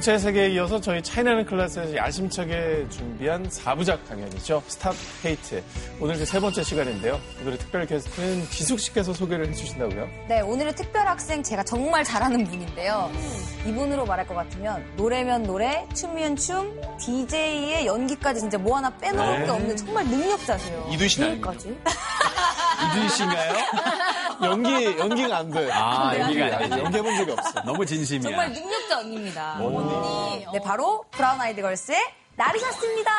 정치의 세계에 이어서 저희 차이나는 클래스에서 야심차게 준비한 4부작 강연이죠. Stop Hate. 오늘 그 세 번째 시간인데요. 오늘의 특별 게스트는 지숙 씨께서 소개를 해주신다고요? 네, 오늘의 특별 학생 제가 정말 잘 아는 분인데요. 이분으로 말할 것 같으면 노래면 노래, 춤이면 춤, DJ에 연기까지 진짜 뭐 하나 빼놓을 네. 게 없는 정말 능력자세요. 씨는 아닙니까? 이준 씨인가요? 연기, 연기가 안 돼. 아, 연기가 안 되죠. 연기해본 적이 없어. 너무 진심이야. 정말 능력자 언니입니다. 언니. 네, 바로 브라운 아이드 걸스의 나리샤스입니다.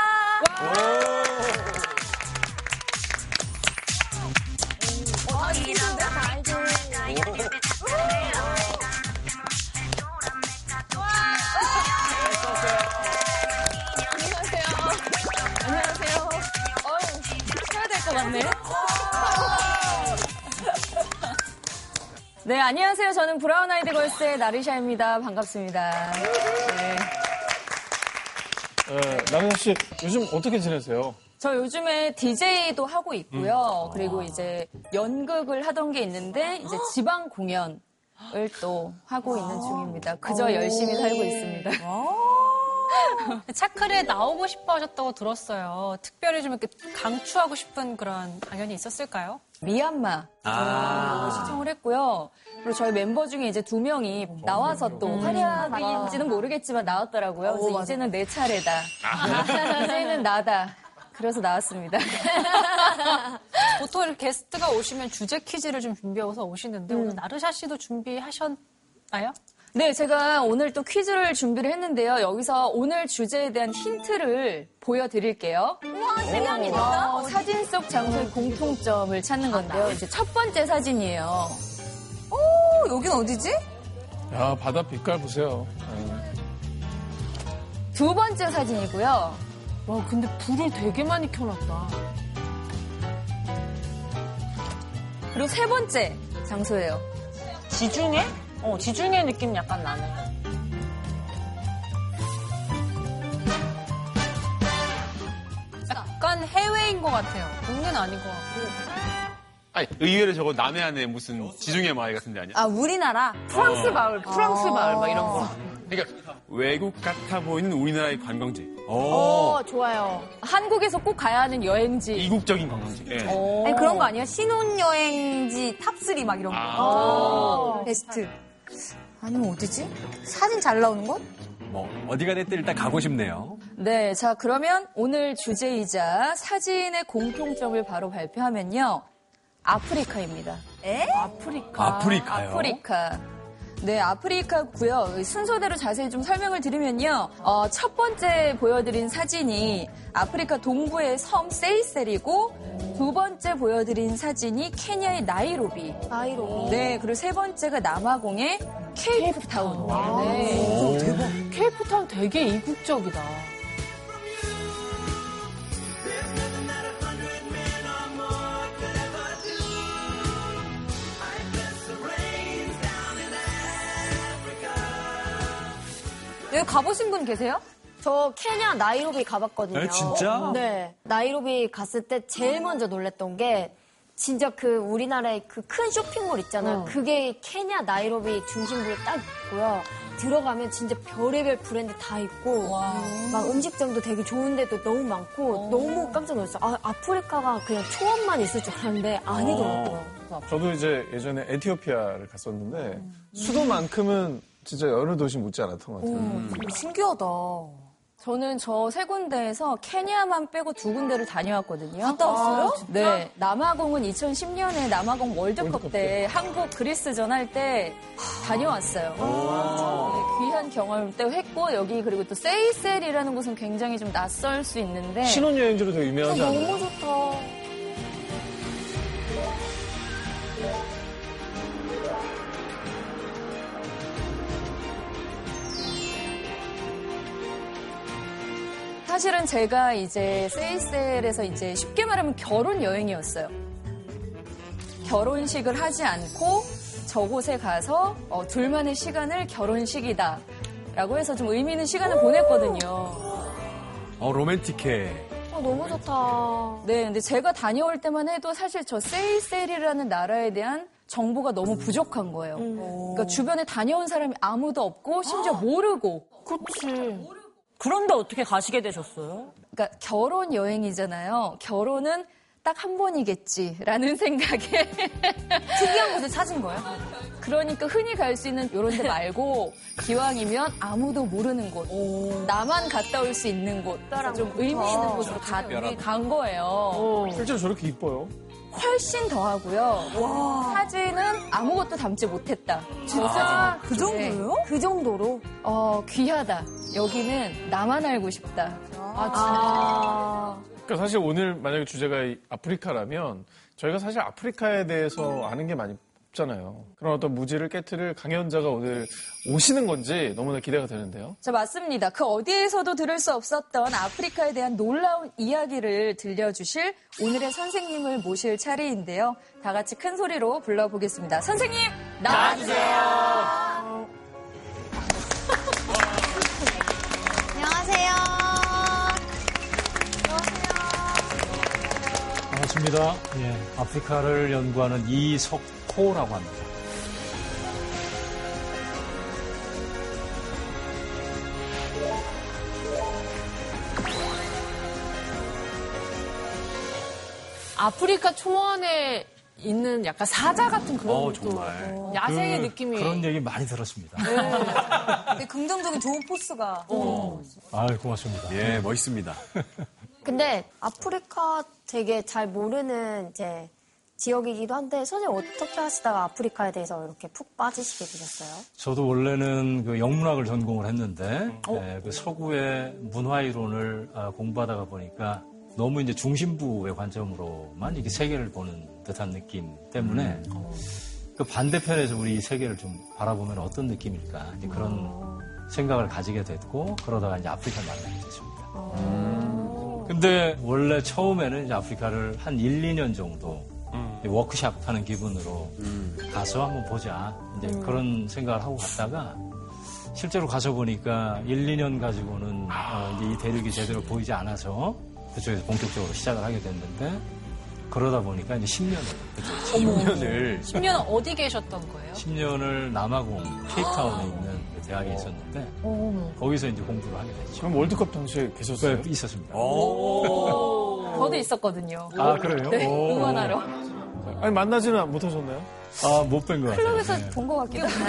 안녕하세요. 어휴, 쳐야 될 것 같네. 네, 안녕하세요. 저는 브라운 아이드 걸스의 나리샤입니다. 반갑습니다. 네. 네, 남현 씨, 요즘 어떻게 지내세요? 저 요즘에 DJ도 하고 있고요. 그리고 이제 연극을 하던 게 있는데, 이제 지방 공연을 또 하고 있는 중입니다. 그저 열심히 살고 있습니다. 차클에 나오고 싶어 하셨다고 들었어요. 특별히 좀 이렇게 강추하고 싶은 그런 강연이 있었을까요? 미얀마 아. 시청을 했고요. 그리고 저희 멤버 중에 이제 두 명이 나와서 또 활약인지는 모르겠지만 나왔더라고요. 그래서 이제는 내 차례다. 이제는 나다. 그래서 나왔습니다. 보통 이렇게 게스트가 오시면 주제 퀴즈를 좀 준비해서 오시는데 오늘 나르샤 씨도 준비하셨나요? 네, 제가 오늘 또 퀴즈를 준비를 했는데요. 여기서 오늘 주제에 대한 힌트를 보여드릴게요. 우와, 대박이다. 어, 사진 속 장소의 공통점을 찾는 건데요. 이제 첫 번째 사진이에요. 오, 여긴 어디지? 야, 바다 빛깔 보세요. 네. 두 번째 사진이고요. 와, 근데 불을 되게 많이 켜놨다. 그리고 세 번째 장소예요. 지중해? 어, 지중해 느낌 약간 나네. 약간 해외인 것 같아요. 국내는 아닌 것 같고. 아니, 의외로 저거 남해안에 무슨 지중해 마을 같은 데 아니야? 아, 우리나라? 프랑스 마을, 프랑스 마을 막 이런 거. 그러니까 외국 같아 보이는 우리나라의 관광지. 오. 좋아요. 한국에서 꼭 가야 하는 여행지. 이국적인 관광지. 예. 아니, 그런 거 아니에요? 신혼여행지 top 3 막 이런 거. 아. 베스트. 아니면 어디지? 사진 잘 나오는 곳? 뭐, 어디가 됐든 일단 가고 싶네요. 네, 자, 그러면 오늘 주제이자 사진의 공통점을 바로 발표하면요. 아프리카입니다. 에? 아프리카. 아프리카요? 아프리카. 네, 아프리카고요. 순서대로 자세히 좀 설명을 드리면요. 어, 첫 번째 보여드린 사진이 아프리카 동부의 섬 세이셀이고 두 번째 보여드린 사진이 케냐의 나이로비. 나이로. 네, 그리고 세 번째가 남아공의 케이프타운. 네. 케이프타운 되게 이국적이다. 여기 가보신 분 계세요? 저 케냐 나이로비 가봤거든요. 에, 진짜? 네. 나이로비 갔을 때 제일 먼저 놀랬던 게 진짜 그 우리나라의 그 큰 쇼핑몰 있잖아요. 그게 케냐 나이로비 중심부에 딱 있고요. 들어가면 진짜 별의별 브랜드 다 있고 막 음식점도 되게 좋은 데도 너무 많고 너무 깜짝 놀랐어요. 아, 아프리카가 그냥 초원만 있을 줄 알았는데 아니더라고요. 저도 이제 예전에 에티오피아를 갔었는데 수도만큼은 진짜 여러 도시 묻지 않았던 것 같아요. 신기하다. 저는 저 세 군데에서 케냐만 빼고 두 군데를 다녀왔거든요. 갔다 왔어요? 네. 남아공은 2010년에 남아공 월드컵, 월드컵 때 한국 그리스전 할 때 다녀왔어요. 네, 귀한 경험을 때 했고 여기 그리고 또 세이셀이라는 곳은 굉장히 좀 낯설 수 있는데 신혼여행지로 되게 유명하지 않아요? 너무 좋다. 사실은 제가 이제 세이셀에서 이제 쉽게 말하면 결혼 여행이었어요. 결혼식을 하지 않고 저곳에 가서 어, 둘만의 시간을 결혼식이다. 라고 해서 좀 의미 있는 시간을 보냈거든요. 어, 로맨틱해. 아, 너무 좋다. 네, 근데 제가 다녀올 때만 해도 사실 저 세이셀이라는 나라에 대한 정보가 너무 부족한 거예요. 그러니까 주변에 다녀온 사람이 아무도 없고 심지어 모르고 그치. 그런데 어떻게 가시게 되셨어요? 그러니까 결혼 여행이잖아요. 결혼은 딱 한 번이겠지라는 생각에 특이한 곳을 찾은 거예요? 그러니까 흔히 갈 수 있는 이런 데 말고 기왕이면 아무도 모르는 곳 나만 갔다 올 수 있는 곳 좀 의미 있는 곳으로 가, 간 거예요. 실제로 저렇게 이뻐요. 훨씬 더하고요. 사진은 아무것도 담지 못했다. 진짜 그 네. 정도요? 그 정도로? 어, 귀하다. 여기는 나만 알고 싶다. 아, 그러니까 사실 오늘 만약에 주제가 이 아프리카라면 저희가 사실 아프리카에 대해서 아는 게 많이 없잖아요. 그런 어떤 무지를 깨트릴 강연자가 오늘 오시는 건지 너무나 기대가 되는데요. 자, 맞습니다. 그 어디에서도 들을 수 없었던 아프리카에 대한 놀라운 이야기를 들려주실 오늘의 선생님을 모실 차례인데요. 다 같이 큰 소리로 불러보겠습니다. 선생님, 나와주세요. 안녕하세요. 반갑습니다. 예, 아프리카를 연구하는 이석 호라고 합니다. 아프리카 초원에 있는 약간 사자 같은 그런 어, 정말. 야생의 그- 느낌이 그런 얘기 많이 들었습니다. 되게 긍정적인 좋은 포스가. 아 고맙습니다. 예, 멋있습니다. 근데 아프리카 되게 잘 모르는 이제 지역이기도 한데 선생님 어떻게 하시다가 아프리카에 대해서 이렇게 푹 빠지시게 되셨어요? 저도 원래는 그 영문학을 전공을 했는데 예, 그 서구의 문화 이론을 아, 공부하다가 보니까 너무 이제 중심부의 관점으로만 이렇게 세계를 보는 듯한 느낌 때문에 그 반대편에서 우리 이 세계를 좀 바라보면 어떤 느낌일까? 이제 그런 생각을 가지게 됐고 그러다가 이제 아프리카를 만나게 됐습니다. 근데 원래 처음에는 이제 아프리카를 한 1, 2년 정도 이제 워크샵 하는 기분으로 가서 한번 보자. 이제 그런 생각을 하고 갔다가 실제로 가서 보니까 1, 2년 가지고는 어, 이제 이 대륙이 제대로 보이지 않아서 그쪽에서 본격적으로 시작을 하게 됐는데 그러다 보니까 이제 10년을 그쪽 10년을 10년 어디 계셨던 거예요? 10년을 남아공 케이프타운에 있는 그 대학에 있었는데 거기서 이제 공부를 하게 됐죠. 그럼 월드컵 당시에 계셨어요? 네, 있었습니다. 저도 있었거든요. 아 그래요? 네, 오. 응원하러. 아니 만나지는 못하셨나요? 아, 못 뵌 것 같아요. 클럽에서 네. 본것 같기도 하고.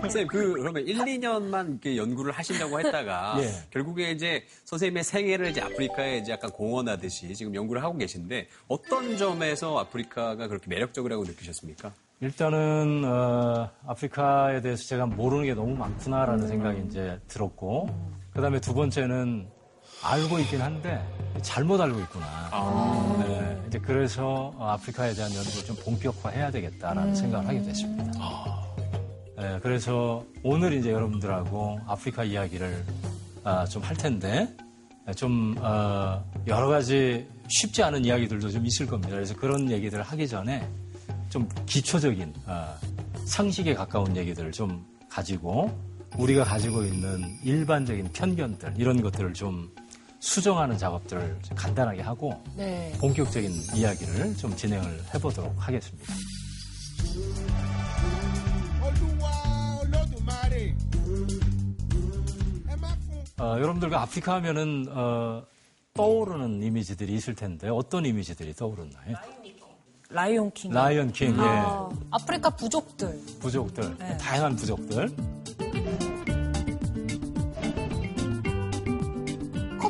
선생님, 그, 그러면 1, 2년만 이렇게 연구를 하신다고 했다가, 예. 결국에 이제 선생님의 생애를 이제 아프리카에 이제 약간 공헌하듯이 지금 연구를 하고 계신데, 어떤 점에서 아프리카가 그렇게 매력적이라고 느끼셨습니까? 일단은 어, 아프리카에 대해서 제가 모르는 게 너무 많구나라는 생각이 이제 들었고 그 다음에 두 번째는 알고 있긴 한데 잘못 알고 있구나. 네, 이제 그래서 어, 아프리카에 대한 연구를 좀 본격화해야 되겠다라는 생각을 하게 됐습니다. 네, 그래서 오늘 이제 여러분들하고 아프리카 이야기를 아, 좀할 텐데 좀 어, 여러 가지 쉽지 않은 이야기들도 좀 있을 겁니다. 그래서 그런 얘기들을 하기 전에 좀 기초적인 어, 상식에 가까운 얘기들을 좀 가지고 우리가 가지고 있는 일반적인 편견들 이런 것들을 좀 수정하는 작업들을 좀 간단하게 하고 네. 본격적인 이야기를 좀 진행을 해보도록 하겠습니다. 어, 여러분들과 아프리카 하면은 어, 떠오르는 이미지들이 있을 텐데 어떤 이미지들이 떠오르나요? 라이온 킹. 라이언 킹, 예. 아프리카 부족들. 부족들, 네. 다양한 부족들.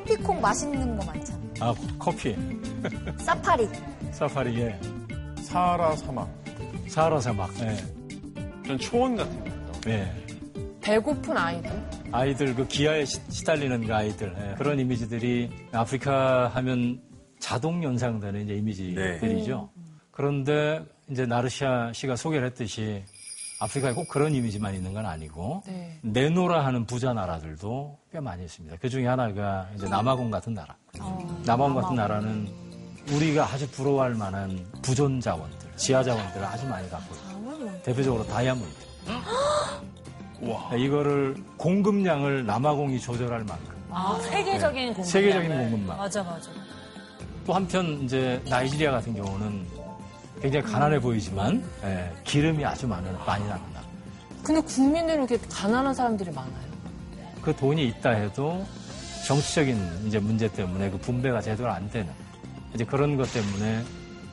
커피콩 맛있는 거 많잖아요. 아, 커피, 사파리. 사파리에 사하라 사막. 사하라 사막, 예. 전 초원 같은 거. 예. 배고픈 아이들. 아이들 그 기아에 시, 시달리는 그 아이들 예. 그런 이미지들이 아프리카 하면 자동 연상되는 이제 이미지들이죠. 그런데 이제 나르시아 씨가 소개를 했듯이 아프리카에 꼭 그런 이미지만 있는 건 아니고 네. 내노라 하는 부자 나라들도 꽤 많이 있습니다. 그 중에 하나가 이제 남아공 같은 나라. 남아공 같은 나라는 우리가 아주 부러워할 만한 부존 자원들, 지하 자원들을 아주 많이 갖고 있고 대표적으로 다이아몬드. 네, 이거를 공급량을 남아공이 조절할 만큼 아, 세계적인 공간. 세계적인 공급망. 맞아, 맞아. 또 한편 이제 나이지리아 같은 경우는 굉장히 가난해 보이지만 예, 기름이 아주 많은 많이 나라. 근데 국민들은 이렇게 가난한 사람들이 많아요. 그 돈이 있다 해도 정치적인 이제 문제 때문에 그 분배가 제대로 안 되는 이제 그런 것 때문에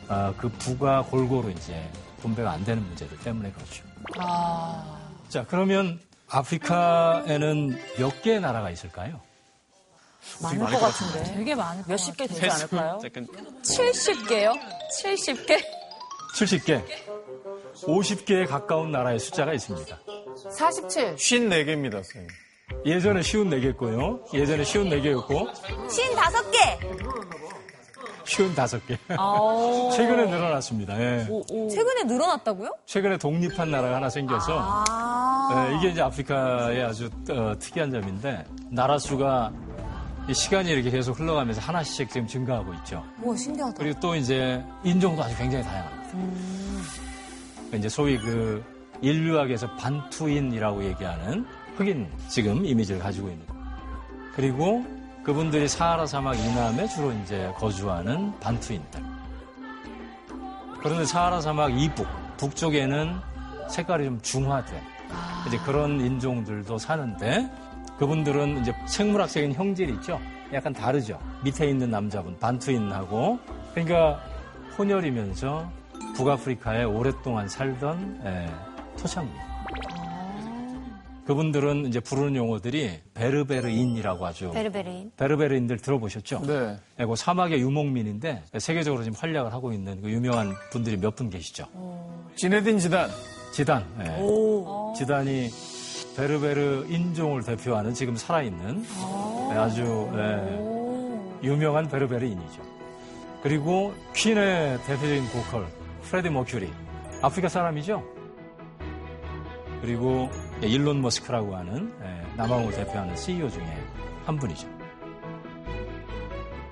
어, 그 부가 골고루 이제 분배가 안 되는 문제들 때문에 그렇죠. 아. 자, 그러면 아프리카에는 몇 개의 나라가 있을까요? 많을 것 같은데. 되게 많을 몇십 개 되지 않을까요? 약간 70개요? 70개? 70개. 50개에 가까운 나라의 숫자가 있습니다. 47. 54개입니다, 선생님. 예전에 쉬운 4개였고요. 예전에 쉬운 4개였고, 55개! 쉬운 5개. 아. 최근에 늘어났습니다. 예. 최근에 늘어났다고요? 최근에 독립한 나라가 하나 생겨서 아. 예, 이게 이제 아프리카의 아주 어, 특이한 점인데 나라 수가 이 시간이 이렇게 계속 흘러가면서 하나씩 지금 증가하고 있죠. 와, 신기하다. 그리고 또 이제 인종도 아주 굉장히 다양합니다. 그러니까 이제 소위 그 인류학에서 반투인이라고 얘기하는 흑인 지금 이미지를 가지고 있는 거예요. 그리고 그분들이 사하라 사막 이남에 주로 이제 거주하는 반투인들. 그런데 사하라 사막 이북, 북쪽에는 색깔이 좀 중화된 이제 그런 인종들도 사는데 그분들은 이제 생물학적인 형질이 있죠. 약간 다르죠. 밑에 있는 남자분, 반투인하고. 그러니까 혼혈이면서 북아프리카에 오랫동안 살던 예, 토착입니다. 그분들은 이제 부르는 용어들이 베르베르인이라고 하죠. 베르베르인. 베르베르인들 들어보셨죠? 네. 예, 그 사막의 유목민인데 세계적으로 지금 활약을 하고 있는 그 유명한 분들이 몇 분 계시죠. 지네딘 지단. 지단. 예. 지단이 베르베르 인종을 대표하는 지금 살아있는 예, 아주 예, 유명한 베르베르인이죠. 그리고 퀸의 대표적인 보컬 프레디 머큐리 아프리카 사람이죠. 그리고 예, 일론 머스크라고 하는 예, 남왕을 대표하는 CEO 중에 한 분이죠.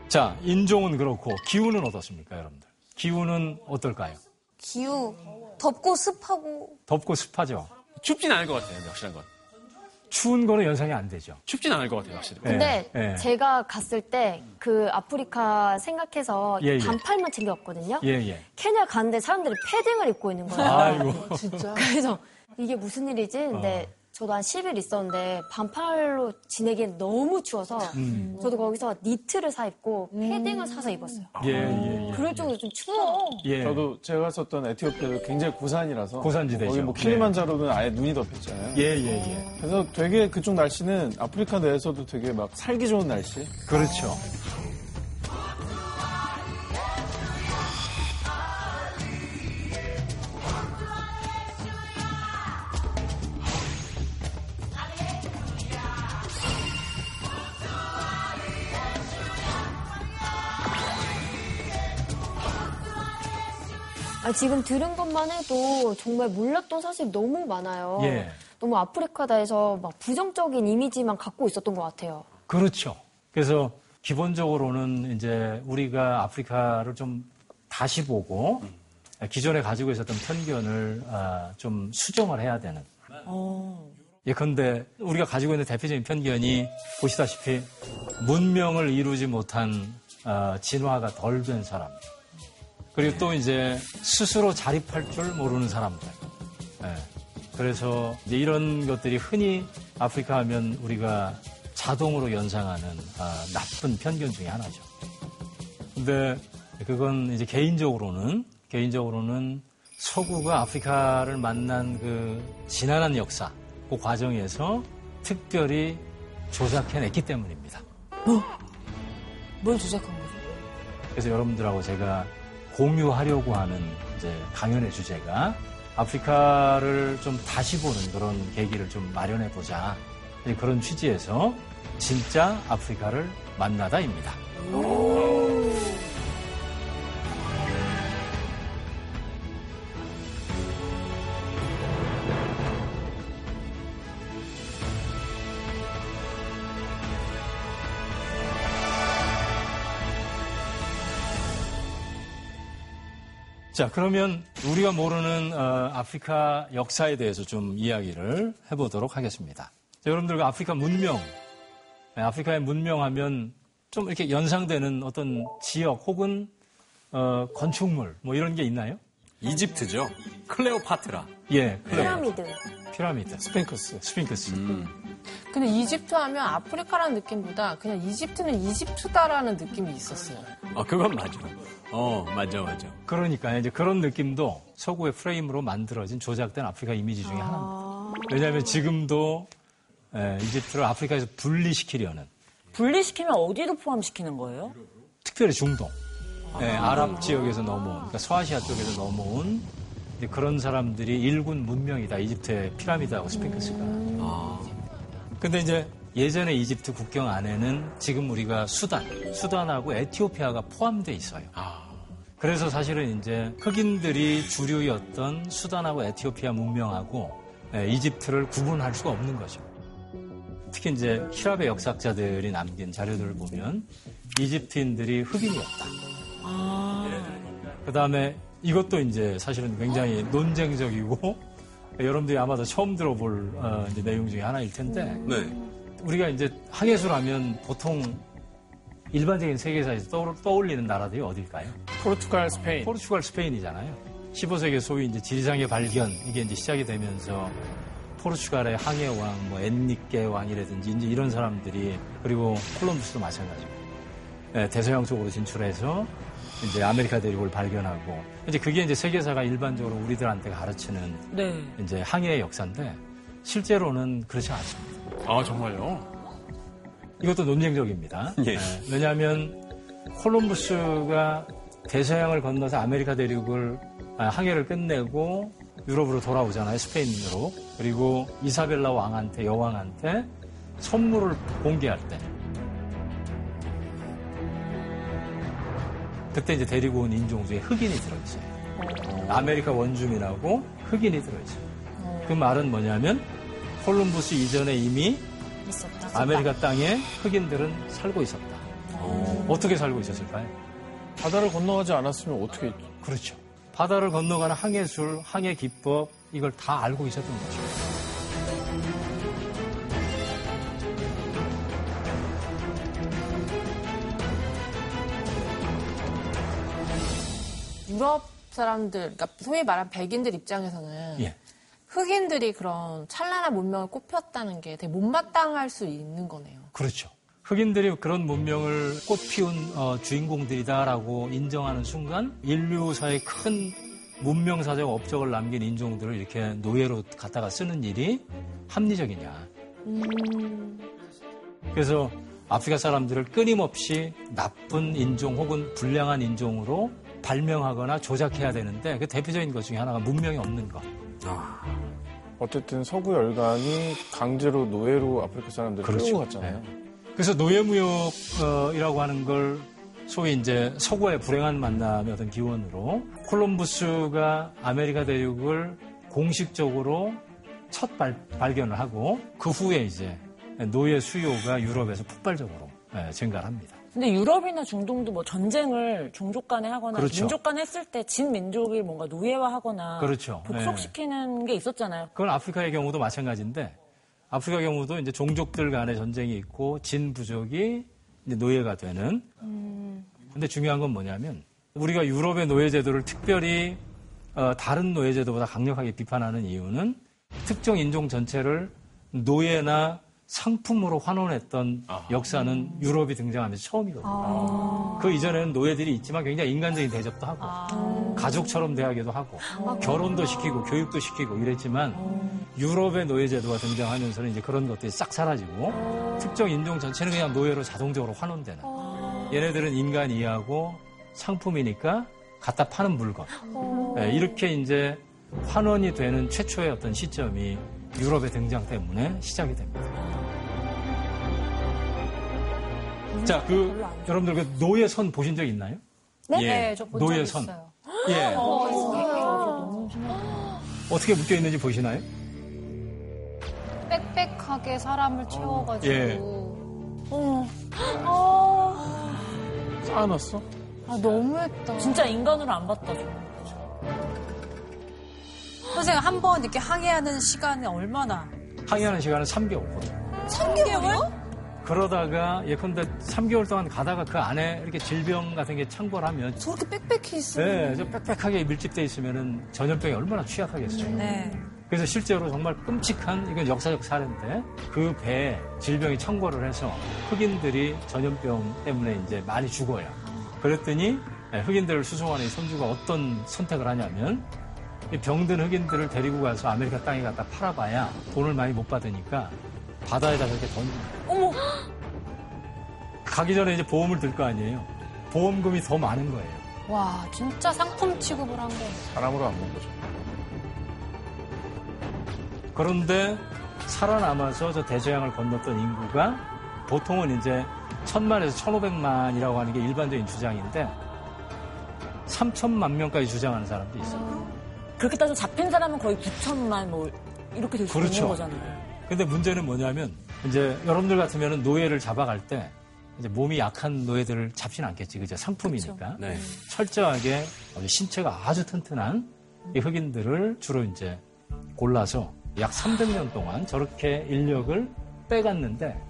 자, 인종은 그렇고 기후는 어떻습니까, 여러분들? 기후는 어떨까요? 기후, 덥고 습하고. 덥고 습하죠. 춥진 않을 것 같아요, 확실한 건. 추운 거는 연상이 안 되죠. 춥진 않을 것 같아요, 확실히. 근데 예, 예. 제가 갔을 때 그 아프리카 생각해서 예, 예. 반팔만 챙겼거든요. 예, 예. 케냐 가는데 사람들이 패딩을 입고 있는 거예요. 아이고. 진짜. 그래서 이게 무슨 일이지? 근데 어. 저도 한 10일 있었는데 반팔로 지내기엔 너무 추워서 음. 저도 거기서 니트를 사 입고 패딩을 사서 입었어요. 예, 예, 예. 그럴 정도로 좀 추워. 예. 저도 제가 갔었던 에티오피아도 굉장히 고산이라서. 고산지대죠. 거기 뭐 킬리만자로는 아예 눈이 덮였잖아요. 예, 예, 예. 그래서 되게 그쪽 날씨는 아프리카 내에서도 되게 막 살기 좋은 날씨. 그렇죠. 아, 지금 들은 것만 해도 정말 몰랐던 사실 너무 많아요. 예. 너무 아프리카다에서 막 부정적인 이미지만 갖고 있었던 것 같아요. 그렇죠. 그래서 기본적으로는 이제 우리가 아프리카를 좀 다시 보고 기존에 가지고 있었던 편견을 아, 좀 수정을 해야 되는. 예컨대 우리가 가지고 있는 대표적인 편견이 보시다시피 문명을 이루지 못한 아, 진화가 덜 된 사람. 그리고 또 이제 스스로 자립할 줄 모르는 사람들. 예. 그래서 이제 이런 것들이 흔히 아프리카 하면 우리가 자동으로 연상하는 아, 나쁜 편견 중에 하나죠. 근데 그건 이제 개인적으로는 개인적으로는 서구가 아프리카를 만난 그 지난한 역사 그 과정에서 특별히 조작해냈기 때문입니다. 뭘 조작한 거죠? 그래서 여러분들하고 제가 공유하려고 하는 이제 강연의 주제가 아프리카를 좀 다시 보는 그런 계기를 좀 마련해 보자. 그런 취지에서 진짜 아프리카를 만나다입니다. 자, 그러면 우리가 모르는 어, 아프리카 역사에 대해서 좀 이야기를 해보도록 하겠습니다. 자, 여러분들 그 아프리카 문명, 네, 아프리카의 문명하면 좀 이렇게 연상되는 어떤 지역 혹은 어, 건축물 뭐 이런 게 있나요? 이집트죠. 클레오파트라. 예, 클레오. 피라미드. 피라미드. 스핑크스. 스핑크스. 근데 이집트 하면 아프리카라는 느낌보다 그냥 이집트는 이집트다라는 느낌이 있었어요. 어, 그건 맞아. 어, 맞아, 맞아. 그러니까 이제 그런 느낌도 서구의 프레임으로 만들어진 조작된 아프리카 이미지 중에 하나입니다. 왜냐하면 지금도 에, 이집트를 아프리카에서 분리시키려는 분리시키면 어디로 포함시키는 거예요? 특별히 중동, 예, 아랍 지역에서 넘어온, 그러니까 소아시아 쪽에서 넘어온 이제 그런 사람들이 일군 문명이다. 이집트의 피라미드하고 스핑크스가. 근데 이제 예전에 이집트 국경 안에는 지금 우리가 수단, 수단하고 에티오피아가 포함돼 있어요. 그래서 사실은 이제 흑인들이 주류였던 수단하고 에티오피아 문명하고 예, 이집트를 구분할 수가 없는 거죠. 특히 이제 히랍의 역사학자들이 남긴 자료들을 보면 이집트인들이 흑인이었다. 그 다음에 이것도 이제 사실은 굉장히 논쟁적이고 여러분들이 아마도 처음 들어볼 어, 이제 내용 중에 하나일 텐데 네. 우리가 이제 항해술 하면 보통 일반적인 세계사에서 떠올- 떠올리는 나라들이 어딜까요? 포르투갈, 스페인. 포르투갈, 스페인이잖아요. 15세기 소위 이제 지리상의 발견 이게 이제 시작이 되면서 포르투갈의 항해왕, 뭐 엔리케 왕이라든지 이제 이런 사람들이 그리고 콜럼부스도 마찬가지고 예, 대서양 쪽으로 진출해서 이제 아메리카 대륙을 발견하고 이제 그게 이제 세계사가 일반적으로 우리들한테 가르치는 네. 이제 항해의 역사인데 실제로는 그렇지 않습니다. 아, 정말요? 이것도 논쟁적입니다. 예. 예, 왜냐하면 콜럼부스가 대서양을 건너서 아메리카 대륙을 아, 항해를 끝내고 유럽으로 돌아오잖아요. 스페인으로. 그리고 이사벨라 왕한테 여왕한테 선물을 공개할 때 그때 이제 데리고 온 인종 중에 흑인이 들어있어요. 아메리카 원주민하고 흑인이 들어있어요. 그 말은 뭐냐면 콜럼부스 이전에 이미 있었다. 아메리카 땅에 흑인들은 살고 있었다. 어떻게 살고 있었을까요? 바다를 건너가지 않았으면 어떻게 했죠? 그렇죠. 바다를 건너가는 항해술, 항해 기법 이걸 다 알고 있었던 거죠. 유럽 사람들, 그러니까 소위 말한 백인들 입장에서는 예. 흑인들이 그런 찬란한 문명을 꼽혔다는 게 되게 못마땅할 수 있는 거네요. 그렇죠. 흑인들이 그런 문명을 꽃피운 어, 주인공들이다라고 인정하는 순간 인류사의 큰 문명사적 업적을 남긴 인종들을 이렇게 노예로 갖다가 쓰는 일이 합리적이냐. 그래서 아프리카 사람들을 끊임없이 나쁜 인종 혹은 불량한 인종으로 발명하거나 조작해야 되는데 그 대표적인 것 중에 하나가 문명이 없는 것. 어쨌든 서구 열강이 강제로 노예로 아프리카 사람들을 그렇죠. 끌고 갔잖아요. 그래서 노예무역이라고 하는 걸 소위 이제 서구의 불행한 만남의 어떤 기원으로 콜럼부스가 아메리카 대륙을 공식적으로 첫 발, 발견을 하고 그 후에 이제 노예 수요가 유럽에서 폭발적으로 예, 증가를 합니다. 근데 유럽이나 중동도 뭐 전쟁을 종족 간에 하거나 그렇죠. 민족 간에 했을 때 진 민족을 뭔가 노예화하거나 그렇죠. 복속시키는 게 있었잖아요. 그건 아프리카의 경우도 마찬가지인데 아프리카 경우도 이제 종족들 간의 전쟁이 있고 진 부족이 이제 노예가 되는. 근데 중요한 건 뭐냐면 우리가 유럽의 노예 제도를 특별히 어, 다른 노예 제도보다 강력하게 비판하는 이유는 특정 인종 전체를 노예나 상품으로 환원했던 역사는 유럽이 등장하면서 처음이거든요. 그 이전에는 노예들이 있지만 굉장히 인간적인 대접도 하고 가족처럼 대하기도 하고 결혼도 시키고 교육도 시키고 이랬지만 유럽의 노예 제도가 등장하면서는 이제 그런 것들이 싹 사라지고 특정 인종 전체는 그냥 노예로 자동적으로 환원되는. 얘네들은 인간 이하고 상품이니까 갖다 파는 물건. 네, 이렇게 이제 환원이 되는 최초의 어떤 시점이 유럽의 등장 때문에 시작이 됩니다. 자, 그 여러분들 그 노예 선 보신 적 있나요? 네, 저본적 노예 선. 있어요. 예. 어떻게 묶여 있는지 보시나요? 빽빽하게 사람을 채워가지고. 예. 쌓아놨어? 아, 너무했다. 진짜 인간으로 안 봤다. 저. 선생님, 한 번 이렇게 항해하는 시간이 얼마나? 항해하는 시간은 3개월. 3개월? 그러다가 예컨대 3개월 동안 가다가 그 안에 이렇게 질병 같은 게 창궐하면 저렇게 빽빽히 있어요. 네, 저 빽빽하게 밀집돼 있으면은 전염병이 얼마나 취약하겠어요. 네. 그래서 실제로 정말 끔찍한 이건 역사적 사례인데 그 배에 질병이 청궐을 해서 흑인들이 전염병 때문에 이제 많이 죽어요. 그랬더니 네, 흑인들을 수송하는 이 선주가 어떤 선택을 하냐면 이 병든 흑인들을 데리고 가서 아메리카 땅에 갖다 팔아봐야 돈을 많이 못 받으니까 바다에다 그렇게 던진 거예요. 어머, 가기 전에 이제 보험을 들 거 아니에요. 보험금이 더 많은 거예요. 와, 진짜 상품 취급을 한 거. 사람으로 안 본 거죠. 그런데 살아남아서 저 대서양을 건넜던 인구가 보통은 이제 천만에서 천오백만이라고 하는 게 일반적인 주장인데 삼천만 명까지 주장하는 사람도 있어요. 그렇게 따져 잡힌 사람은 거의 9천만 뭐 이렇게 될수 그렇죠. 있는 거잖아요. 근데 문제는 뭐냐면 이제 여러분들 같으면 노예를 잡아갈 때 이제 몸이 약한 노예들을 잡지는 않겠지, 그죠? 상품이니까 네. 철저하게 아주 신체가 아주 튼튼한 이 흑인들을 주로 이제 골라서 약 300년 동안 저렇게 인력을 빼갔는데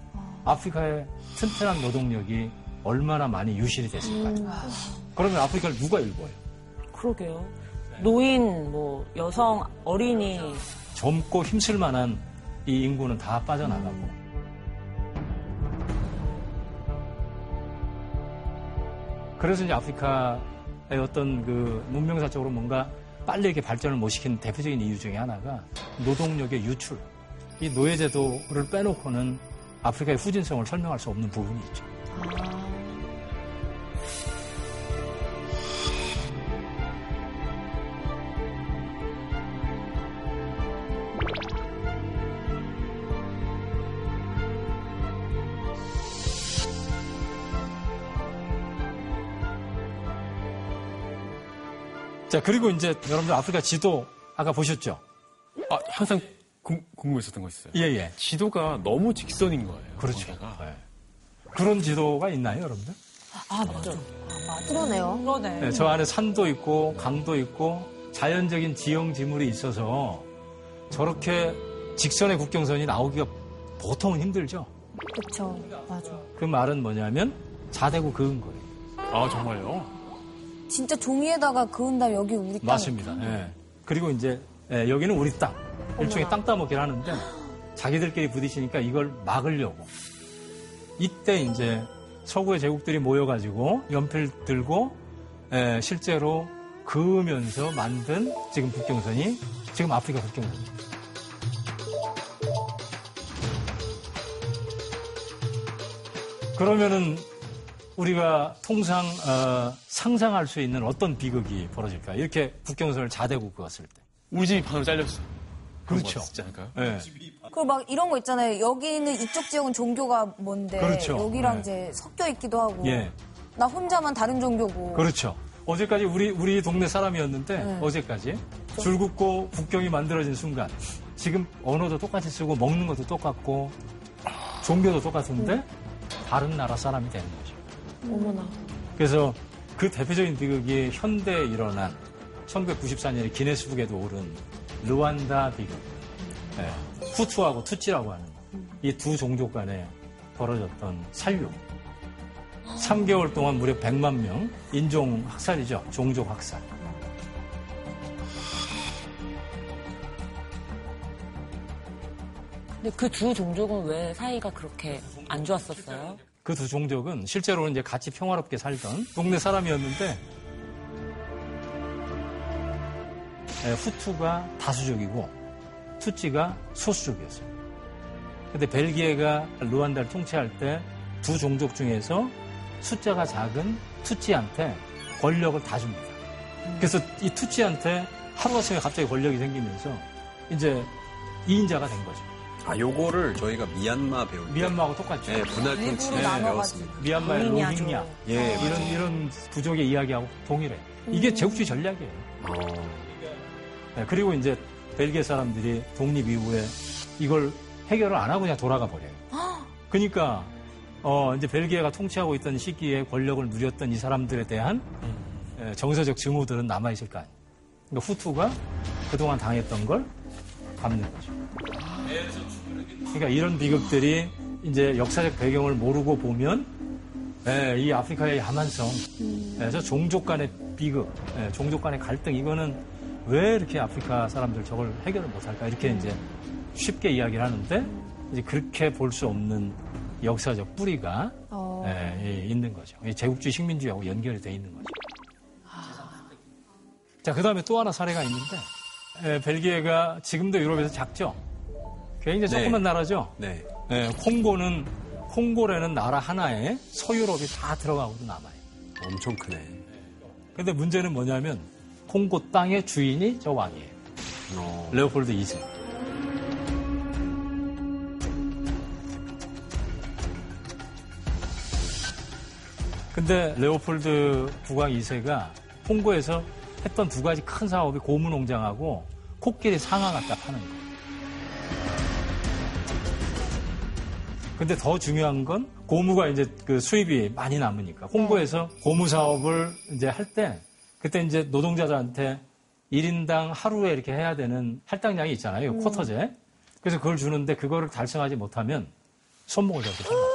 아프리카의 튼튼한 노동력이 얼마나 많이 유실이 됐을까요? 그러면 아프리카를 누가 일궈요? 그러게요. 노인, 뭐 여성, 어린이 젊고 힘쓸 만한 이 인구는 다 빠져나가고. 그래서 이제 아프리카의 어떤 그 문명사적으로 뭔가 빨리 이렇게 발전을 못 시킨 대표적인 이유 중에 하나가 노동력의 유출. 이 노예제도를 빼놓고는 아프리카의 후진성을 설명할 수 없는 부분이 있죠. 자, 그리고 이제 여러분들 아프리카 지도 아까 보셨죠? 아, 항상 궁, 궁금했었던 거 있어요. 예, 예. 지도가 너무 직선인 거예요. 그렇죠. 네. 그런 지도가 있나요, 여러분들? 아 맞아. 그러네요. 그러네. 네, 저 안에 산도 있고 강도 있고 자연적인 지형 지물이 있어서 저렇게 직선의 국경선이 나오기가 보통은 힘들죠. 그쵸. 맞아. 그 말은 뭐냐면 자대고 그은 거예요. 아, 정말요? 진짜 종이에다가 그은 다음 여기 우리 땅. 맞습니다. 예. 그리고 이제 예, 여기는 우리 땅. 일종의 땅 따먹기를 하는데 자기들끼리 부딪히니까 이걸 막으려고. 이때 이제 서구의 제국들이 모여가지고 연필 들고 예, 실제로 그으면서 만든 지금 국경선이 지금 아프리카 국경선이죠. 그러면은 우리가 통상 어, 상상할 수 있는 어떤 비극이 벌어질까? 이렇게 국경선을 자대고 그었을 때. 우리 집이 반으로 잘렸어. 그렇죠. 않을까요? 예. 그리고 막 이런 거 있잖아요. 여기는 이쪽 지역은 종교가 뭔데 그렇죠. 여기랑 네. 이제 섞여 있기도 하고 예. 나 혼자만 다른 종교고 그렇죠. 어제까지 우리 우리 동네 사람이었는데 네. 어제까지 줄 긋고 국경이 만들어진 순간 지금 언어도 똑같이 쓰고 먹는 것도 똑같고 종교도 똑같은데 다른 나라 사람이 되는 거죠. 어머나. 그래서 그 대표적인 비극이 현대에 일어난 1994년에 기네스북에도 오른 르완다 비극. 예, 후투하고 투찌라고 하는 이 두 종족 간에 벌어졌던 살육. 3개월 동안 무려 100만 명 인종 학살이죠. 종족 학살. 근데 그 두 종족은 왜 사이가 그렇게 안 좋았었어요? 그 두 종족은 실제로는 이제 같이 평화롭게 살던 동네 사람이었는데 예, 후투가 다수족이고 투찌가 소수족이었어요. 근데 벨기에가 루안다를 통치할 때 두 종족 중에서 숫자가 작은 투찌한테 권력을 다 줍니다. 그래서 이 투찌한테 하루아침에 갑자기 권력이 생기면서 이제 2인자가 된 거죠. 아, 요거를 저희가 미얀마 배울 때. 미얀마하고 똑같죠. 네, 분할 통치 일부러 나눠가지고. 배웠습니다. 미얀마의 로힝야. 로힝야. 예, 이런 이런 부족의 이야기하고 동일해. 이게 제국주의 전략이에요. 어, 네, 그리고 이제 벨기에 사람들이 독립 이후에 이걸 해결을 안 하고 그냥 돌아가 버려요. 그러니까 어, 이제 벨기에가 통치하고 있던 시기에 권력을 누렸던 이 사람들에 대한 에, 정서적 증오들은 남아 있을 거 아니에요. 그러니까 후투가 그동안 당했던 걸 갚는 거죠. 그러니까 이런 비극들이 이제 역사적 배경을 모르고 보면 예, 이 아프리카의 야만성, 예, 저 종족 간의 비극, 예, 종족 간의 갈등 이거는 왜 이렇게 아프리카 사람들 저걸 해결을 못할까 이렇게 이제 쉽게 이야기를 하는데 이제 그렇게 볼 수 없는 역사적 뿌리가 어. 예, 예, 있는 거죠. 이 제국주의 식민주의하고 연결이 돼 있는 거죠. 자, 그 다음에 또 하나 사례가 있는데 예, 벨기에가 지금도 유럽에서 작죠. 굉장히 네. 조그만 나라죠. 네. 예, 콩고는 콩고라는 나라 하나에 서유럽이 다 들어가고도 남아요. 엄청 크네. 근데 문제는 뭐냐면 콩고 땅의 주인이 저 왕이에요. 어. 레오폴드 2세. 근데 레오폴드 국왕 2세가 콩고에서 했던 두 가지 큰 사업이 고무 농장하고 코끼리 상아 갖다 파는 거예요. 근데 더 중요한 건 고무가 이제 그 수입이 많이 남으니까 홍고에서 고무 사업을 이제 할 때 그때 이제 노동자들한테 1인당 하루에 이렇게 해야 되는 할당량이 있잖아요. 쿼터제. 그래서 그걸 주는데 그거를 달성하지 못하면 손목을 저렇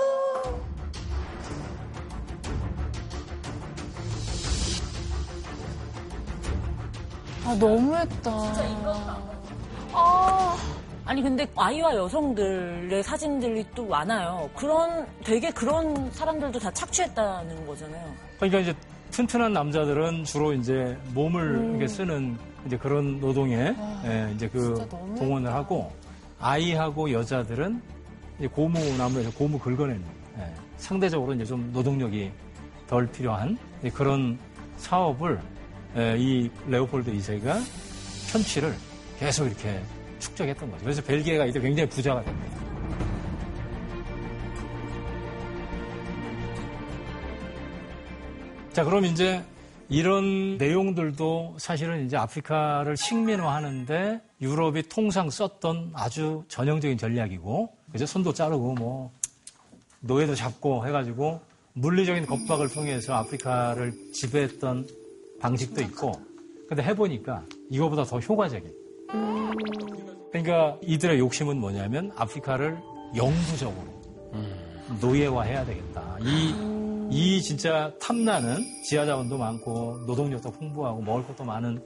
아, 너무했다. 아, 아니 근데 아이와 여성들의 사진들이 또 많아요. 그런 되게 그런 사람들도 다 착취했다는 거잖아요. 그러니까 이제 튼튼한 남자들은 주로 이제 몸을 이렇게 쓰는 이제 그런 노동에 예, 이제 그. 동원을 하고 아이하고 여자들은 이제 고무 나무에서 고무 긁어내는 예, 상대적으로 이제 좀 노동력이 덜 필요한 이제 그런 사업을 예, 이 레오폴드 2세가 편취를 계속 이렇게 축적했던 거죠. 그래서 벨기에가 이때 굉장히 부자가 됩니다. 자, 그럼 이제 이런 내용들도 사실은 이제 아프리카를 식민화하는데 유럽이 통상 썼던 아주 전형적인 전략이고, 그죠? 손도 자르고 뭐 노예도 잡고 해가지고 물리적인 겁박을 통해서 아프리카를 지배했던 방식도 있고, 근데 해보니까 이거보다 더 효과적인. 그러니까 이들의 욕심은 뭐냐면 아프리카를 영구적으로 노예화해야 되겠다. 이, 이 진짜 탐나는 지하자원도 많고 노동력도 풍부하고 먹을 것도 많은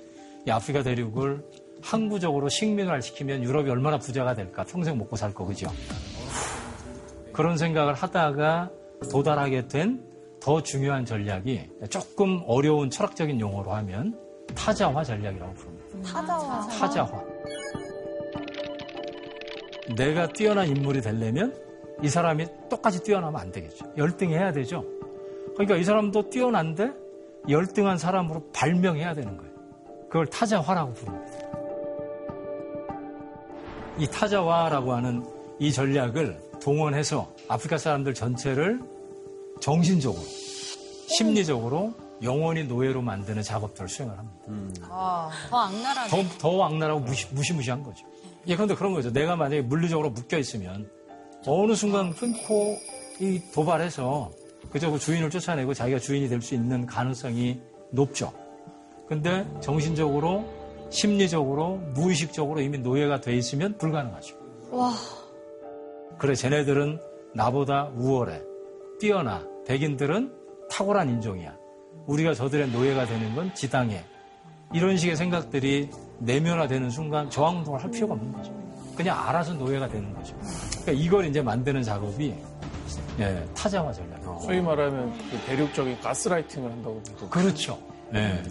이 아프리카 대륙을 항구적으로 식민화를 시키면 유럽이 얼마나 부자가 될까. 평생 먹고 살 거, 그죠? 그런 생각을 하다가 도달하게 된 더 중요한 전략이 조금 어려운 철학적인 용어로 하면 타자화 전략이라고 부릅니다. 타자와 타자화. 내가 뛰어난 인물이 되려면 이 사람이 똑같이 뛰어나면 안 되겠죠. 열등해야 되죠. 그러니까 이 사람도 뛰어난데 열등한 사람으로 발명해야 되는 거예요. 그걸 타자화라고 부릅니다. 이 타자화라고 하는 이 전략을 동원해서 아프리카 사람들 전체를 정신적으로, 심리적으로 영원히 노예로 만드는 작업들을 수행을 합니다. 더 악랄하네. 더, 더 악랄하고 무시, 무시무시한 거죠. 예, 그런데 그런 거죠. 내가 만약에 물리적으로 묶여 있으면 어느 순간 끊고 이 도발해서 그저 그 주인을 쫓아내고 자기가 주인이 될 수 있는 가능성이 높죠. 근데 정신적으로, 심리적으로, 무의식적으로 이미 노예가 돼 있으면 불가능하죠. 와. 그래, 쟤네들은 나보다 우월해. 뛰어나. 백인들은 탁월한 인종이야. 우리가 저들의 노예가 되는 건 지당해. 이런 식의 생각들이 내면화되는 순간 저항동을 할 필요가 없는 거죠. 그냥 알아서 노예가 되는 거죠. 그러니까 이걸 이제 만드는 작업이 예, 타자화 전략이에요. 소위 말하면 그 대륙적인 가스라이팅을 한다고 해도 그렇죠. 네.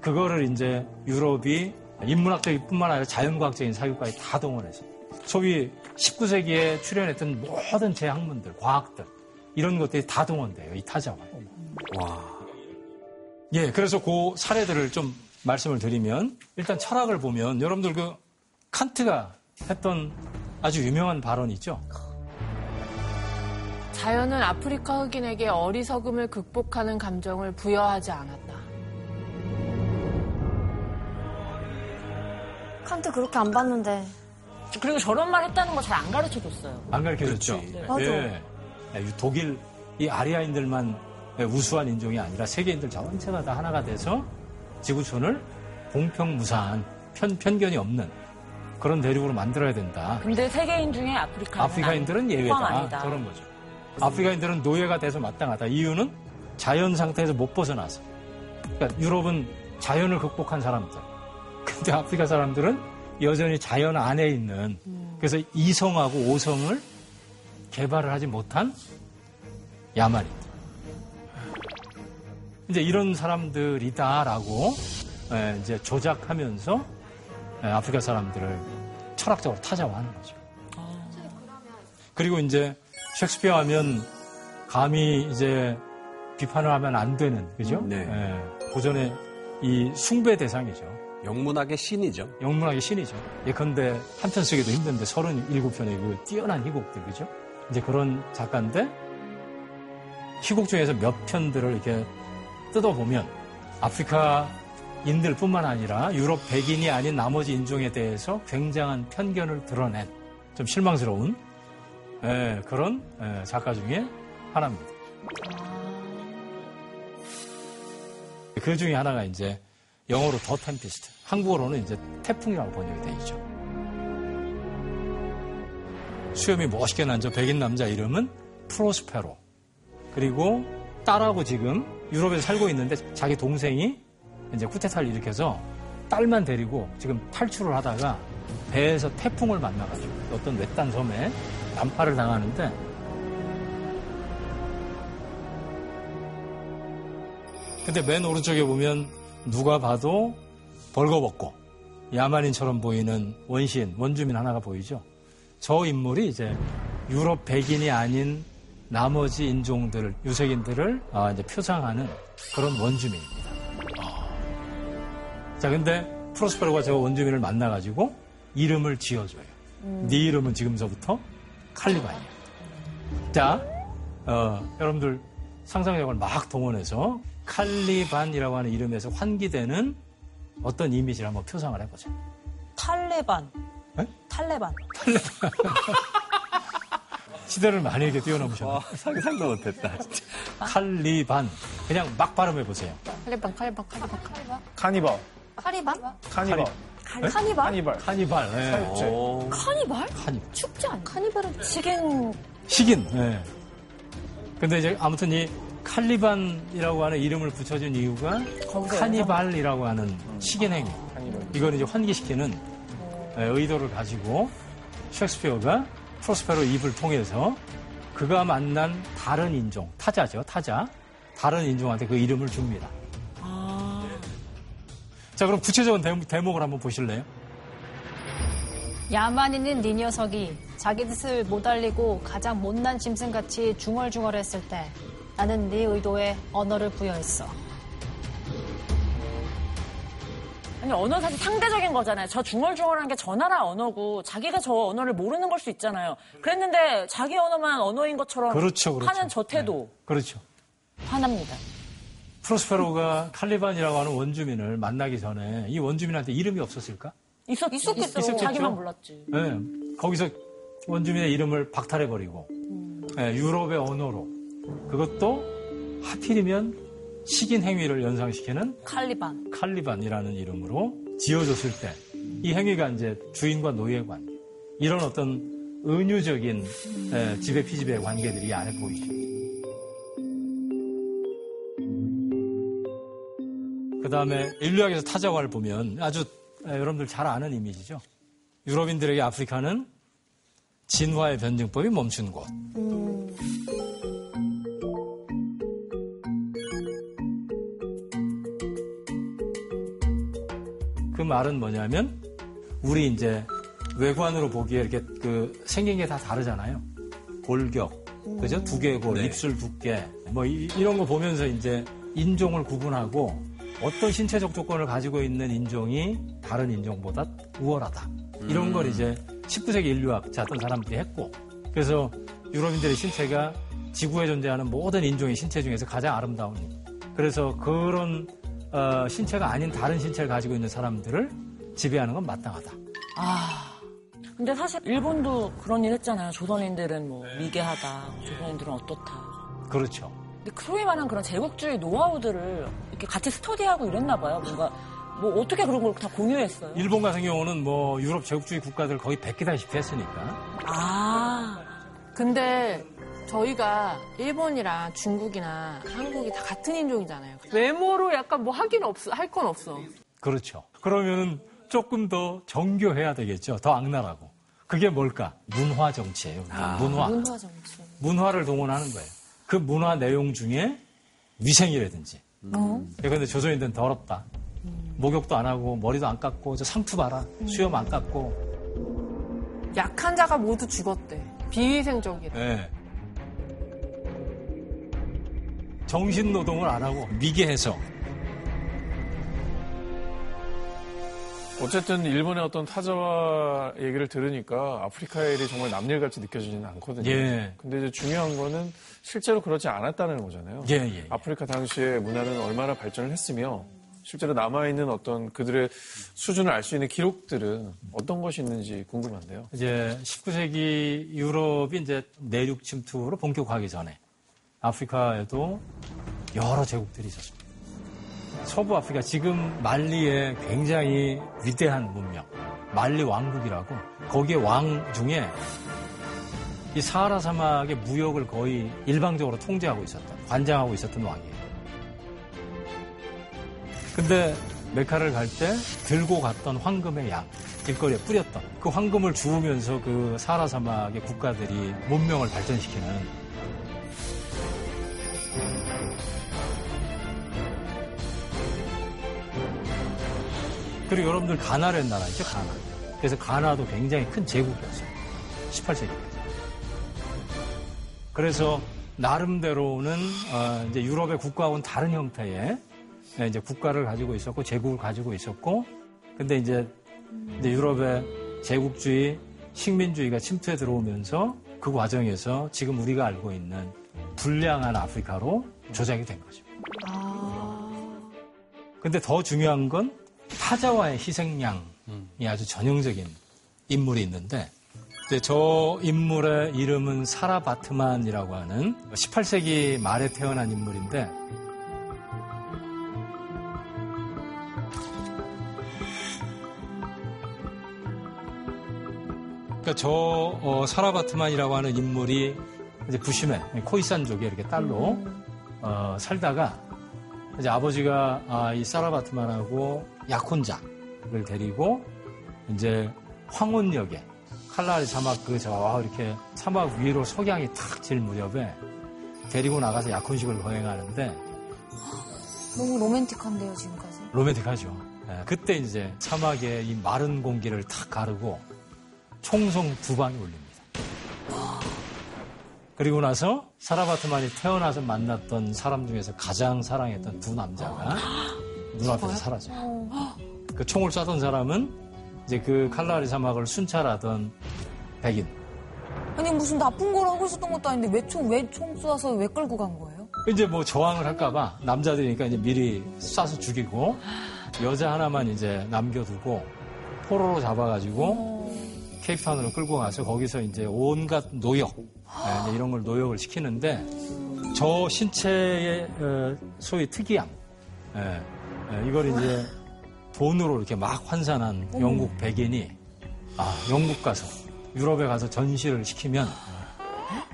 그거를 이제 유럽이 인문학적인 뿐만 아니라 자연과학적인 사유까지 다 동원해서 소위 19세기에 출연했던 모든 제 학문들, 과학들 이런 것들이 다 동원돼요. 이 타자화. 와. 예, 그래서 그 사례들을 좀 말씀을 드리면 일단 철학을 보면 여러분들 그 칸트가 했던 아주 유명한 발언이 있죠. 자연은 아프리카 흑인에게 어리석음을 극복하는 감정을 부여하지 않았다. 칸트 그렇게 안 봤는데. 그리고 저런 말 했다는 거 잘 안 가르쳐 줬어요. 안 가르쳐 줬죠. 그렇지. 맞아. 예. 예, 독일 이 아리아인들만 우수한 인종이 아니라 세계인들 전체가 다 하나가 돼서 지구촌을 공평무사한 편, 편견이 없는 그런 대륙으로 만들어야 된다. 근데 세계인 중에 아프리카 아프리카인들은 예외다. 그런 거죠. 아프리카인들은 노예가 돼서 마땅하다. 이유는 자연 상태에서 못 벗어나서. 그러니까 유럽은 자연을 극복한 사람들. 근데 아프리카 사람들은 여전히 자연 안에 있는 그래서 이성하고 오성을 개발을 하지 못한 야만인들. 이제 이런 사람들이다라고 예, 이제 조작하면서 예, 아프리카 사람들을 철학적으로 타자화하는 거죠. 그리고 이제 셰익스피어 하면 감히 이제 비판을 하면 안 되는 그죠? 네. 예, 고전의 이 숭배 대상이죠. 영문학의 신이죠. 영문학의 신이죠. 예컨대 한 편 쓰기도 힘든데 37편의 그 뛰어난 희곡들 그죠? 이제 그런 작가인데 희곡 중에서 몇 편들을 이렇게 뜯어보면 아프리카인들 뿐만 아니라 유럽 백인이 아닌 나머지 인종에 대해서 굉장한 편견을 드러낸 좀 실망스러운 예, 그런 예, 작가 중에 하나입니다. 그 중에 하나가 이제 영어로 더 템피스트, 한국어로는 이제 태풍이라고 번역이 돼 있죠. 수염이 멋있게 난 저 백인 남자 이름은 프로스페로. 그리고 딸하고 지금 유럽에서 살고 있는데 자기 동생이 이제 쿠데타를 일으켜서 딸만 데리고 지금 탈출을 하다가 배에서 태풍을 만나가지고 어떤 외딴 섬에 난파를 당하는데 근데 맨 오른쪽에 보면 누가 봐도 벌거벗고 야만인처럼 보이는 원시인, 원주민 하나가 보이죠. 저 인물이 이제 유럽 백인이 아닌 나머지 인종들을, 유색인들을 아, 이제 표상하는 그런 원주민입니다. 자, 근데 프로스페로가 저 원주민을 만나가지고 이름을 지어줘요. 네 이름은 지금서부터 칼리반이야. 자, 어, 여러분들 상상력을 막 동원해서 칼리반이라고 하는 이름에서 환기되는 어떤 이미지를 한번 표상을 해보자. 탈레반. 네? 탈레반. 시대를 많이 이렇게 뛰어넘으셨네. 상상도 못했다. 진짜. 칼리반. 그냥 막 발음해보세요. 칼리반, 칼리반, 칼리반, 칼리반. 카니발. 카리반? 카니발. 네? 카니발? 카니발. 카니발. 네. 사육제. 오. 카니발? 카니발. 축제 아니야? 카니발은 식인 식인. 네. 근데 이제 아무튼 이 칼리반이라고 하는 이름을 붙여준 이유가 카니발이라고 하는 식인 행위. 이걸 이제 환기시키는 에, 의도를 가지고 셰익스피어가 프로스페로 입을 통해서 그가 만난 다른 인종, 타자죠, 타자. 다른 인종한테 그 이름을 줍니다. 자, 그럼 구체적인 대- 대목을 한번 보실래요? 야만인은 네 녀석이 자기 뜻을 못 알리고 가장 못난 짐승같이 중얼중얼했을 때 나는 네 의도에 언어를 부여했어. 아니 언어 사실 상대적인 거잖아요. 저 중얼중얼한 게 저 나라 언어고 자기가 저 언어를 모르는 걸 수 있잖아요. 그랬는데 자기 언어만 언어인 것처럼 그렇죠, 그렇죠. 하는 저 태도 네, 그렇죠. 화납니다. 프로스페로가 칼리반이라고 하는 원주민을 만나기 전에 이 원주민한테 이름이 없었을까? 있었, 있었겠죠. 있- 자기만 몰랐지. 네, 거기서 원주민의 이름을 박탈해버리고 네, 유럽의 언어로 그것도 하필이면 식인 행위를 연상시키는 칼리반. 칼리반이라는 이름으로 지어줬을 때 이 행위가 이제 주인과 노예 관계 이런 어떤 은유적인 에, 지배 피지배 관계들이 이 안에 보이죠. 그 다음에 인류학에서 타자화를 보면 아주 에, 여러분들 잘 아는 이미지죠. 유럽인들에게 아프리카는 진화의 변증법이 멈춘 곳. 그 말은 뭐냐면 우리 이제 외관으로 보기에 이렇게 그 생긴 게 다 다르잖아요. 골격, 그죠? 두개골, 네. 입술 두께, 뭐 이, 런거 보면서 이제 인종을 구분하고 어떤 신체적 조건을 가지고 있는 인종이 다른 인종보다 우월하다. 이런 걸 이제 19세기 인류학자 어떤 사람들이 했고 그래서 유럽인들의 신체가 지구에 존재하는 모든 인종의 신체 중에서 가장 아름다운 그래서 그런 어, 신체가 아닌 다른 신체를 가지고 있는 사람들을 지배하는 건 마땅하다. 근데 사실 일본도 그런 일 했잖아요. 조선인들은 뭐 미개하다. 조선인들은 어떻다. 그렇죠. 근데 소위 말하는 그런 제국주의 노하우들을 이렇게 같이 스터디하고 이랬나 봐요. 뭔가 뭐 어떻게 그런 걸 다 공유했어요? 일본 같은 경우는 뭐 유럽 제국주의 국가들 거의 베끼다시피 했으니까. 아. 근데 저희가 일본이랑 중국이나 한국이 다 같은 인종이잖아요. 외모로 약간 뭐 하긴 없어, 할 건 없어. 그렇죠. 그러면은 조금 더 정교해야 되겠죠. 더 악랄하고. 그게 뭘까? 문화 정치예요. 문화. 문화 정치. 문화를 동원하는 거예요. 그 문화 내용 중에 위생이라든지. 어? 그런데 조선인들은 더럽다. 목욕도 안 하고 머리도 안 깎고 저 상투 봐라. 수염 안 깎고. 약한 자가 모두 죽었대. 비위생적이래. 예. 정신 노동을 안 하고 미개해서 어쨌든 일본의 어떤 타자와 얘기를 들으니까 아프리카의 일이 정말 남일같이 느껴지지는 않거든요. 예. 근데 이제 중요한 거는 실제로 그렇지 않았다는 거잖아요. 예, 예. 아프리카 당시의 문화는 얼마나 발전을 했으며 실제로 남아있는 어떤 그들의 수준을 알 수 있는 기록들은 어떤 것이 있는지 궁금한데요. 이제 19세기 유럽이 이제 내륙 침투로 본격화하기 전에 아프리카에도 여러 제국들이 있었습니다. 서부 아프리카 지금 말리의 굉장히 위대한 문명 말리 왕국이라고 거기에 왕 중에 이 사하라 사막의 무역을 거의 일방적으로 통제하고 있었던 관장하고 있었던 왕이에요. 근데 메카를 갈 때 들고 갔던 황금의 양 길거리에 뿌렸던 그 황금을 주우면서 그 사하라 사막의 국가들이 문명을 발전시키는 그리고 여러분들 가나라는 나라 있죠, 가나. 그래서 가나도 굉장히 큰 제국이었어요. 18세기까지. 그래서 나름대로는 어, 이제 유럽의 국가하고는 다른 형태의 예, 이제 국가를 가지고 있었고 제국을 가지고 있었고 근데 이제, 이제 유럽의 제국주의 식민주의가 침투해 들어오면서 그 과정에서 지금 우리가 알고 있는 불량한 아프리카로 조작이 된 거죠. 근데 더 중요한 건 타자와의 희생양이 아주 전형적인 인물이 있는데 저 인물의 이름은 사라 바트만이라고 하는 18세기 말에 태어난 인물인데 그러니까 저 어, 사라 바트만이라고 하는 인물이 이제 부심에 코이산족에 이렇게 딸로 어, 살다가 이제 아버지가 아, 이 사라 바트만하고 약혼자를 데리고 이제 황혼역에 칼라리 사막 그 저 이렇게 사막 위로 석양이 탁 질 무렵에 데리고 나가서 약혼식을 거행하는데 너무 로맨틱한데요, 지금까지. 로맨틱하죠. 예, 그때 이제 사막에 이 마른 공기를 탁 가르고 총성 두 방이 울립니다. 그리고 나서 사라바트만이 태어나서 만났던 사람 중에서 가장 사랑했던 두 남자가 눈앞에서 사라져요. 그 총을 쏴던 사람은 이제 그 칼라리 사막을 순찰하던 백인. 아니, 무슨 나쁜 걸 하고 있었던 것도 아닌데 왜 총, 왜 총 쏴서 왜 끌고 간 거예요? 이제 뭐 저항을 할까봐 남자들이니까 이제 미리 쏴서 죽이고 여자 하나만 이제 남겨두고 포로로 잡아가지고 케이프타운으로 끌고 가서 거기서 이제 온갖 노역 예, 이제 이런 걸 노역을 시키는데 저 신체의 어, 소위 특이함 예, 예, 이걸 이제 돈으로 이렇게 막 환산한 영국 백인이 아 영국 가서 유럽에 가서 전시를 시키면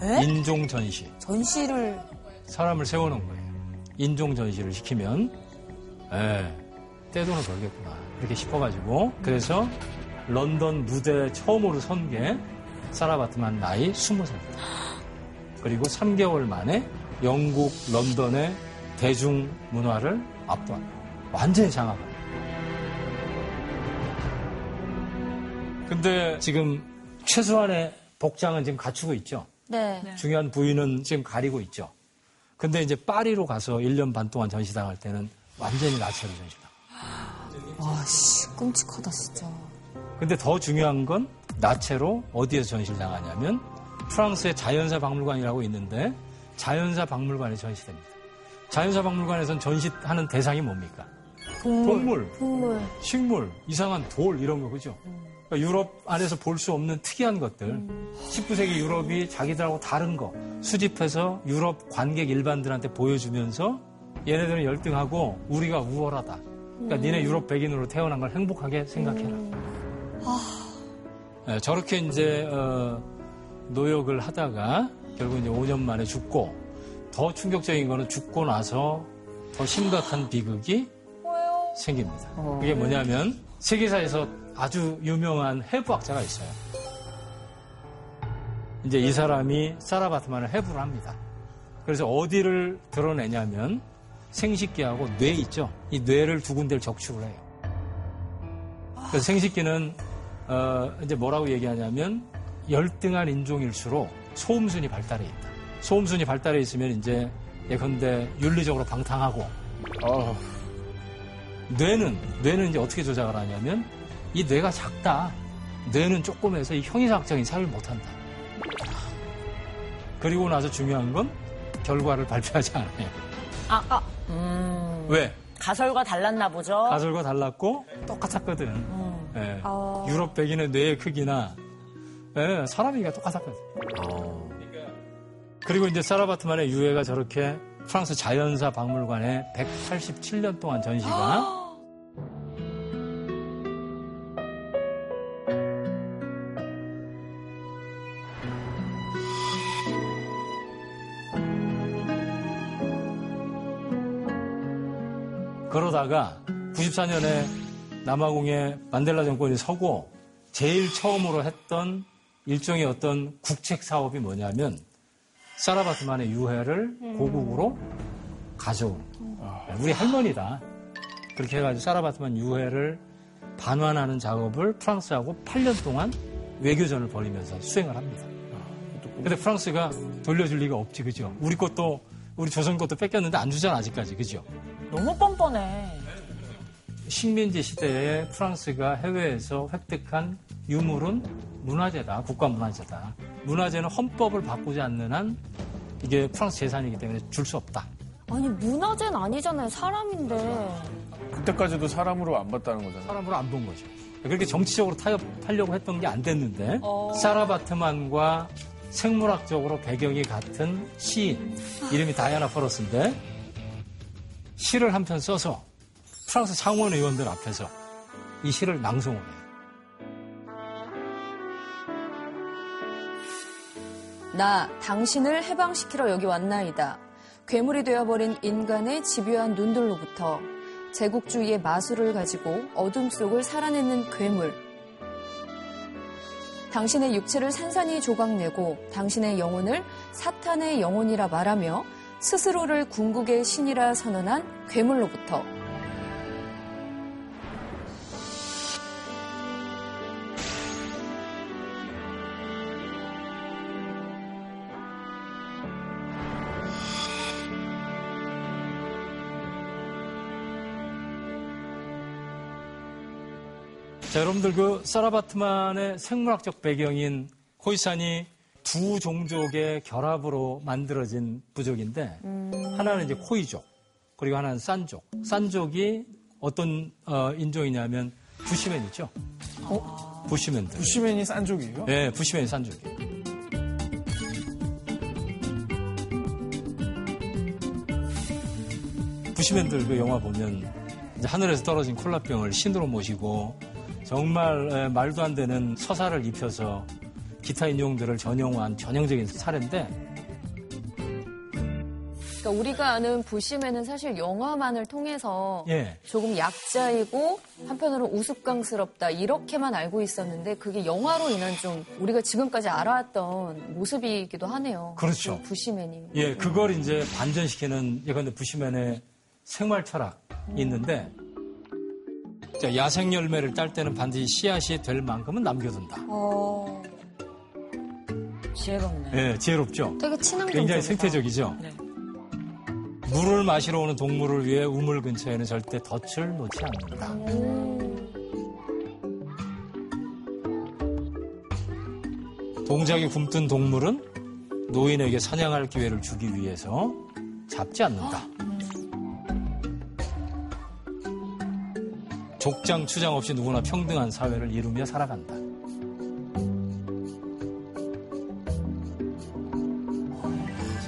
에? 인종 전시 전시를 사람을 세워놓은 거예요. 인종 전시를 시키면, 에 떼돈을 벌겠구나. 이렇게 싶어가지고, 그래서 런던 무대에 처음으로 선 게 사라 바트만 나이 20살입니다. 그리고 3개월 만에 영국 런던의 대중문화를 압도합니다. 완전히 장악합니다. 근데 지금 최소한의 복장은 지금 갖추고 있죠. 네. 중요한 부위는 지금 가리고 있죠. 근데 이제 파리로 가서 1년 반 동안 전시당할 때는 완전히 나체로 전시당. 와, 씨, 끔찍하다, 진짜. 근데 더 중요한 건 나체로 어디에서 전시를 당하냐면 프랑스의 자연사 박물관이라고 있는데 자연사 박물관에 전시됩니다. 자연사 박물관에선 전시하는 대상이 뭡니까? 동물, 동물. 식물, 이상한 돌 이런 거 그죠? 그러니까 유럽 안에서 볼 수 없는 특이한 것들. 19세기 유럽이 자기들하고 다른 거 수집해서 유럽 관객 일반들한테 보여주면서 얘네들은 열등하고 우리가 우월하다. 그러니까 니네 유럽 백인으로 태어난 걸 행복하게 생각해라. 예, 저렇게 이제 어, 노역을 하다가 결국 이제 5년 만에 죽고 더 충격적인 거는 죽고 나서 더 심각한 비극이 생깁니다. 그게 뭐냐면 세계사에서 아주 유명한 해부학자가 있어요. 이제 이 사람이 사라바트만을 해부를 합니다. 그래서 어디를 드러내냐면 생식기하고 뇌 있죠. 이 뇌를 두 군데를 적축을 해요. 그래서 생식기는 어, 이제 뭐라고 얘기하냐면 열등한 인종일수록 소음순이 발달해 있다. 소음순이 발달해 있으면 이제 예컨대 윤리적으로 방탕하고 어, 뇌는 뇌는 이제 어떻게 조작을 하냐면 이 뇌가 작다. 뇌는 조금해서 이 형이상학적인 사유를 못한다. 그리고 나서 중요한 건 결과를 발표하지 않아요. 아, 아, 음. 왜? 가설과 달랐나 보죠. 가설과 달랐고 똑같았거든. 예. 유럽 백인의 뇌의 크기나 예, 사람이가 똑같았거든. 그리고 이제 사라바트만의 유해가 저렇게 프랑스 자연사 박물관에 187년 동안 전시가 그러다가 94년에 남아공에 만델라 정권이 서고 제일 처음으로 했던 일종의 어떤 국책 사업이 뭐냐면 사라바트만의 유해를 고국으로 가져온 우리 할머니다 그렇게 해가지고 사라바트만 유해를 반환하는 작업을 프랑스하고 8년 동안 외교전을 벌이면서 수행을 합니다. 근데 프랑스가 돌려줄 리가 없지, 그죠? 우리 것도, 우리 조선 것도 뺏겼는데 안 주잖아, 아직까지, 그죠? 너무 뻔뻔해. 식민지 시대에 프랑스가 해외에서 획득한 유물은 문화재다, 국가 문화재다. 문화재는 헌법을 바꾸지 않는 한 이게 프랑스 재산이기 때문에 줄 수 없다. 아니 문화재는 아니잖아요. 사람인데. 그때까지도 사람으로 안 봤다는 거잖아요. 사람으로 안 본 거죠. 그렇게 정치적으로 타협하려고 했던 게 안 됐는데 사라 바트만과 생물학적으로 배경이 같은 시인 이름이 다이아나 퍼러스인데 시를 한 편 써서 프랑스 상원 의원들 앞에서 이 시를 낭송을 해요. 나 당신을 해방시키러 여기 왔나이다. 괴물이 되어버린 인간의 집요한 눈들로부터 제국주의의 마술을 가지고 어둠 속을 살아내는 괴물. 당신의 육체를 산산히 조각내고 당신의 영혼을 사탄의 영혼이라 말하며 스스로를 궁극의 신이라 선언한 괴물로부터 자, 여러분들 그 사라바트만의 생물학적 배경인 호이산이 두 종족의 결합으로 만들어진 부족인데 하나는 이제 코이족 그리고 하나는 산족. 산족이 어떤 어, 인종이냐면 부시맨이죠. 부시맨들. 부시맨이 싼족이에요? 네, 부시맨이 산족이에요. 부시맨들 그 영화 보면 이제 하늘에서 떨어진 콜라병을 신으로 모시고 정말 에, 말도 안 되는 서사를 입혀서 기타 인종들을 전용한 전형적인 사례인데 그러니까 우리가 아는 부시맨은 사실 영화만을 통해서 예. 조금 약자이고 한편으로 우스꽝스럽다 이렇게만 알고 있었는데 그게 영화로 인한 좀 우리가 지금까지 알아왔던 모습이기도 하네요. 그렇죠. 그 부시맨이. 예, 그걸 이제 반전시키는 예컨대 부시맨의 생활 철학이 있는데 자, 야생 열매를 딸 때는 반드시 씨앗이 될 만큼은 남겨둔다. 어, 지혜롭네. 예, 지혜롭죠. 되게 친환경적이다. 굉장히 생태적이죠. 네. 물을 마시러 오는 동물을 위해 우물 근처에는 절대 덫을 놓지 않는다. 동작이 굼뜬 동물은 노인에게 사냥할 기회를 주기 위해서 잡지 않는다. 족장, 추장 없이 누구나 평등한 사회를 이루며 살아간다.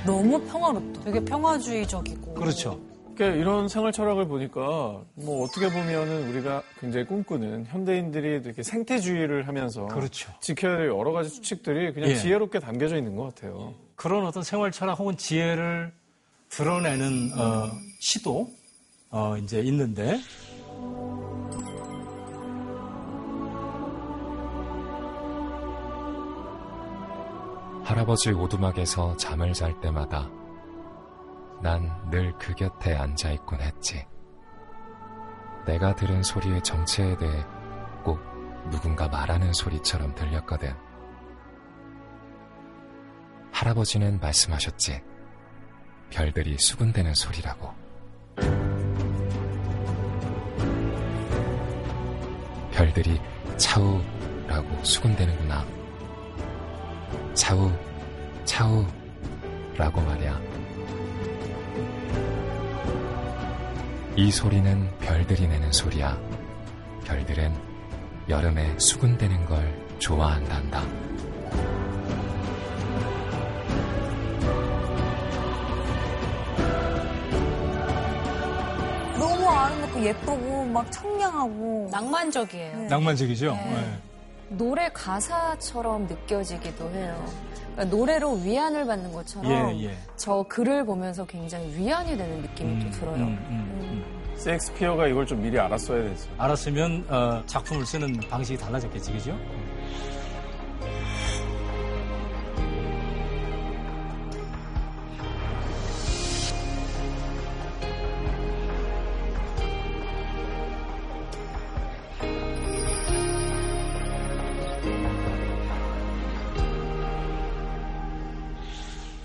너무 평화롭다. 되게 평화주의적이고. 그렇죠. 그러니까 이런 생활 철학을 보니까 뭐 어떻게 보면은 우리가 굉장히 꿈꾸는 현대인들이 이렇게 생태주의를 하면서 그렇죠. 지켜야 될 여러 가지 수칙들이 그냥 예. 지혜롭게 담겨져 있는 것 같아요. 그런 어떤 생활 철학 혹은 지혜를 드러내는 어, 시도 어, 이제 있는데 할아버지 오두막에서 잠을 잘 때마다 난 늘 그 곁에 앉아 있곤 했지. 내가 들은 소리의 정체에 대해 꼭 누군가 말하는 소리처럼 들렸거든. 할아버지는 말씀하셨지. 별들이 수군대는 소리라고. 별들이 차우라고 수군대는구나. 차우, 차우, 라고 말이야. 이 소리는 별들이 내는 소리야. 별들은 여름에 수군대는 걸 좋아한단다. 너무 아름답고 예쁘고 막 청량하고 낭만적이에요. 낭만적이죠. 네. 네. 노래 가사처럼 느껴지기도 해요. 그러니까 노래로 위안을 받는 것처럼 예, 예. 저 글을 보면서 굉장히 위안이 되는 느낌이 또 들어요. 음, 음, 음. 셰익스피어가 이걸 좀 미리 알았어야 됐어. 알았으면 어, 작품을 쓰는 방식이 달라졌겠지, 그죠?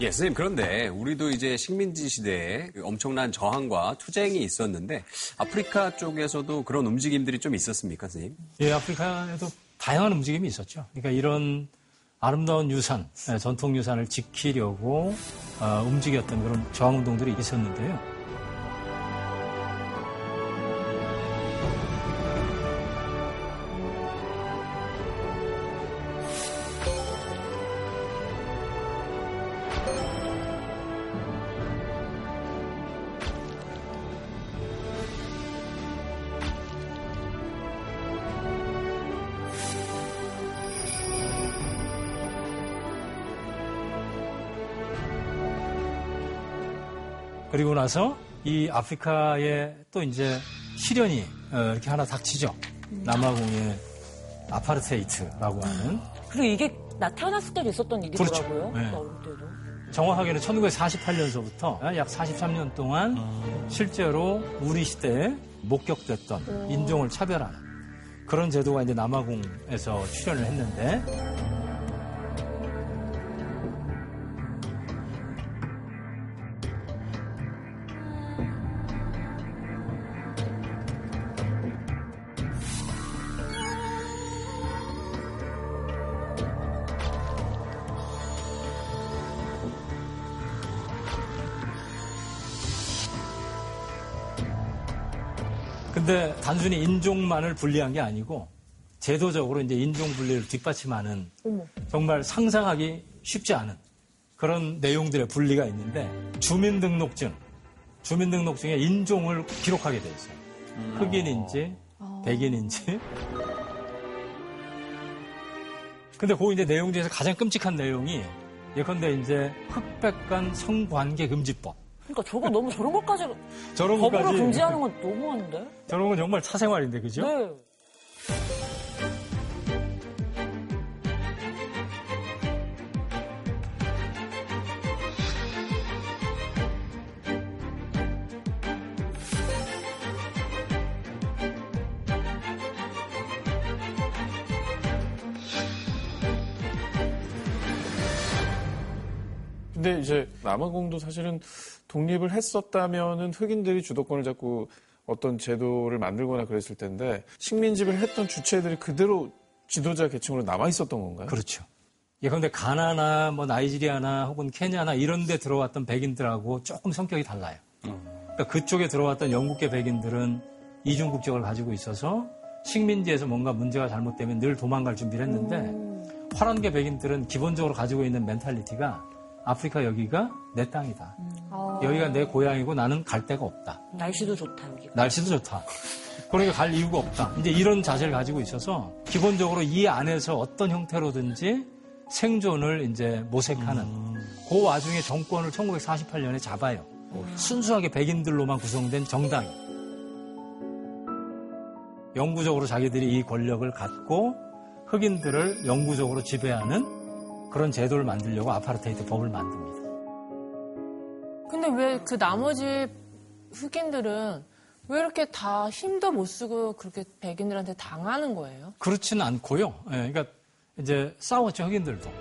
예, 선생님, 그런데 우리도 이제 식민지 시대에 그 엄청난 저항과 투쟁이 있었는데 아프리카 쪽에서도 그런 움직임들이 좀 있었습니까, 선생님? 예, 아프리카에도 다양한 움직임이 있었죠. 그러니까 이런 아름다운 유산, 예, 전통 유산을 지키려고 어, 움직였던 그런 저항운동들이 있었는데요. 나서 이 아프리카에 또 이제 시련이 어, 이렇게 하나 닥치죠. 남아공의 아파르테이트라고 하는 그리고 이게 나 태어났을 때도 있었던 일이더라고요. 그렇죠. 네. 때도. 정확하게는 1948년서부터 약 43년 동안 실제로 우리 시대에 목격됐던 인종을 차별하는 그런 제도가 이제 남아공에서 출현을 했는데 근데 단순히 인종만을 분리한 게 아니고 제도적으로 이제 인종 분리를 뒷받침하는 정말 상상하기 쉽지 않은 그런 내용들의 분리가 있는데 주민등록증, 주민등록증에 인종을 기록하게 돼 있어요. 흑인인지 백인인지. 근데 그 이제 내용 중에서 가장 끔찍한 내용이 예컨대 이제 흑백 간 성관계 금지법. 그러니까 저거 너무 저런 것까지 저런 법으로 것까지 금지하는 건 너무한데? 저런 건 정말 사생활인데 그죠? 네. 근데 이제 남아공도 사실은 독립을 했었다면은 흑인들이 주도권을 잡고 어떤 제도를 만들거나 그랬을 텐데 식민지를 했던 주체들이 그대로 지도자 계층으로 남아 있었던 건가요? 그렇죠. 예컨대 가나나 뭐 나이지리아나 혹은 케냐나 이런 데 들어왔던 백인들하고 조금 성격이 달라요. 그러니까 그쪽에 들어왔던 영국계 백인들은 이중 국적을 가지고 있어서 식민지에서 뭔가 문제가 잘못되면 늘 도망갈 준비를 했는데 화란계 백인들은 기본적으로 가지고 있는 mentality가 아프리카 여기가 내 땅이다. 어. 여기가 내 고향이고 나는 갈 데가 없다. 날씨도 좋다 여기가. 날씨도 좋다. 그러니까 갈 이유가 없다. 이제 이런 자세를 가지고 있어서 기본적으로 이 안에서 어떤 형태로든지 생존을 이제 모색하는 그 와중에 정권을 1948년에 잡아요. 순수하게 백인들로만 구성된 정당이. 영구적으로 자기들이 이 권력을 갖고 흑인들을 영구적으로 지배하는 그런 제도를 만들려고 아파르테이트 법을 만듭니다. 근데 왜 그 나머지 흑인들은 왜 이렇게 다 힘도 못 쓰고 그렇게 백인들한테 당하는 거예요? 그렇지는 않고요. 예, 그러니까 이제 싸웠죠 흑인들도.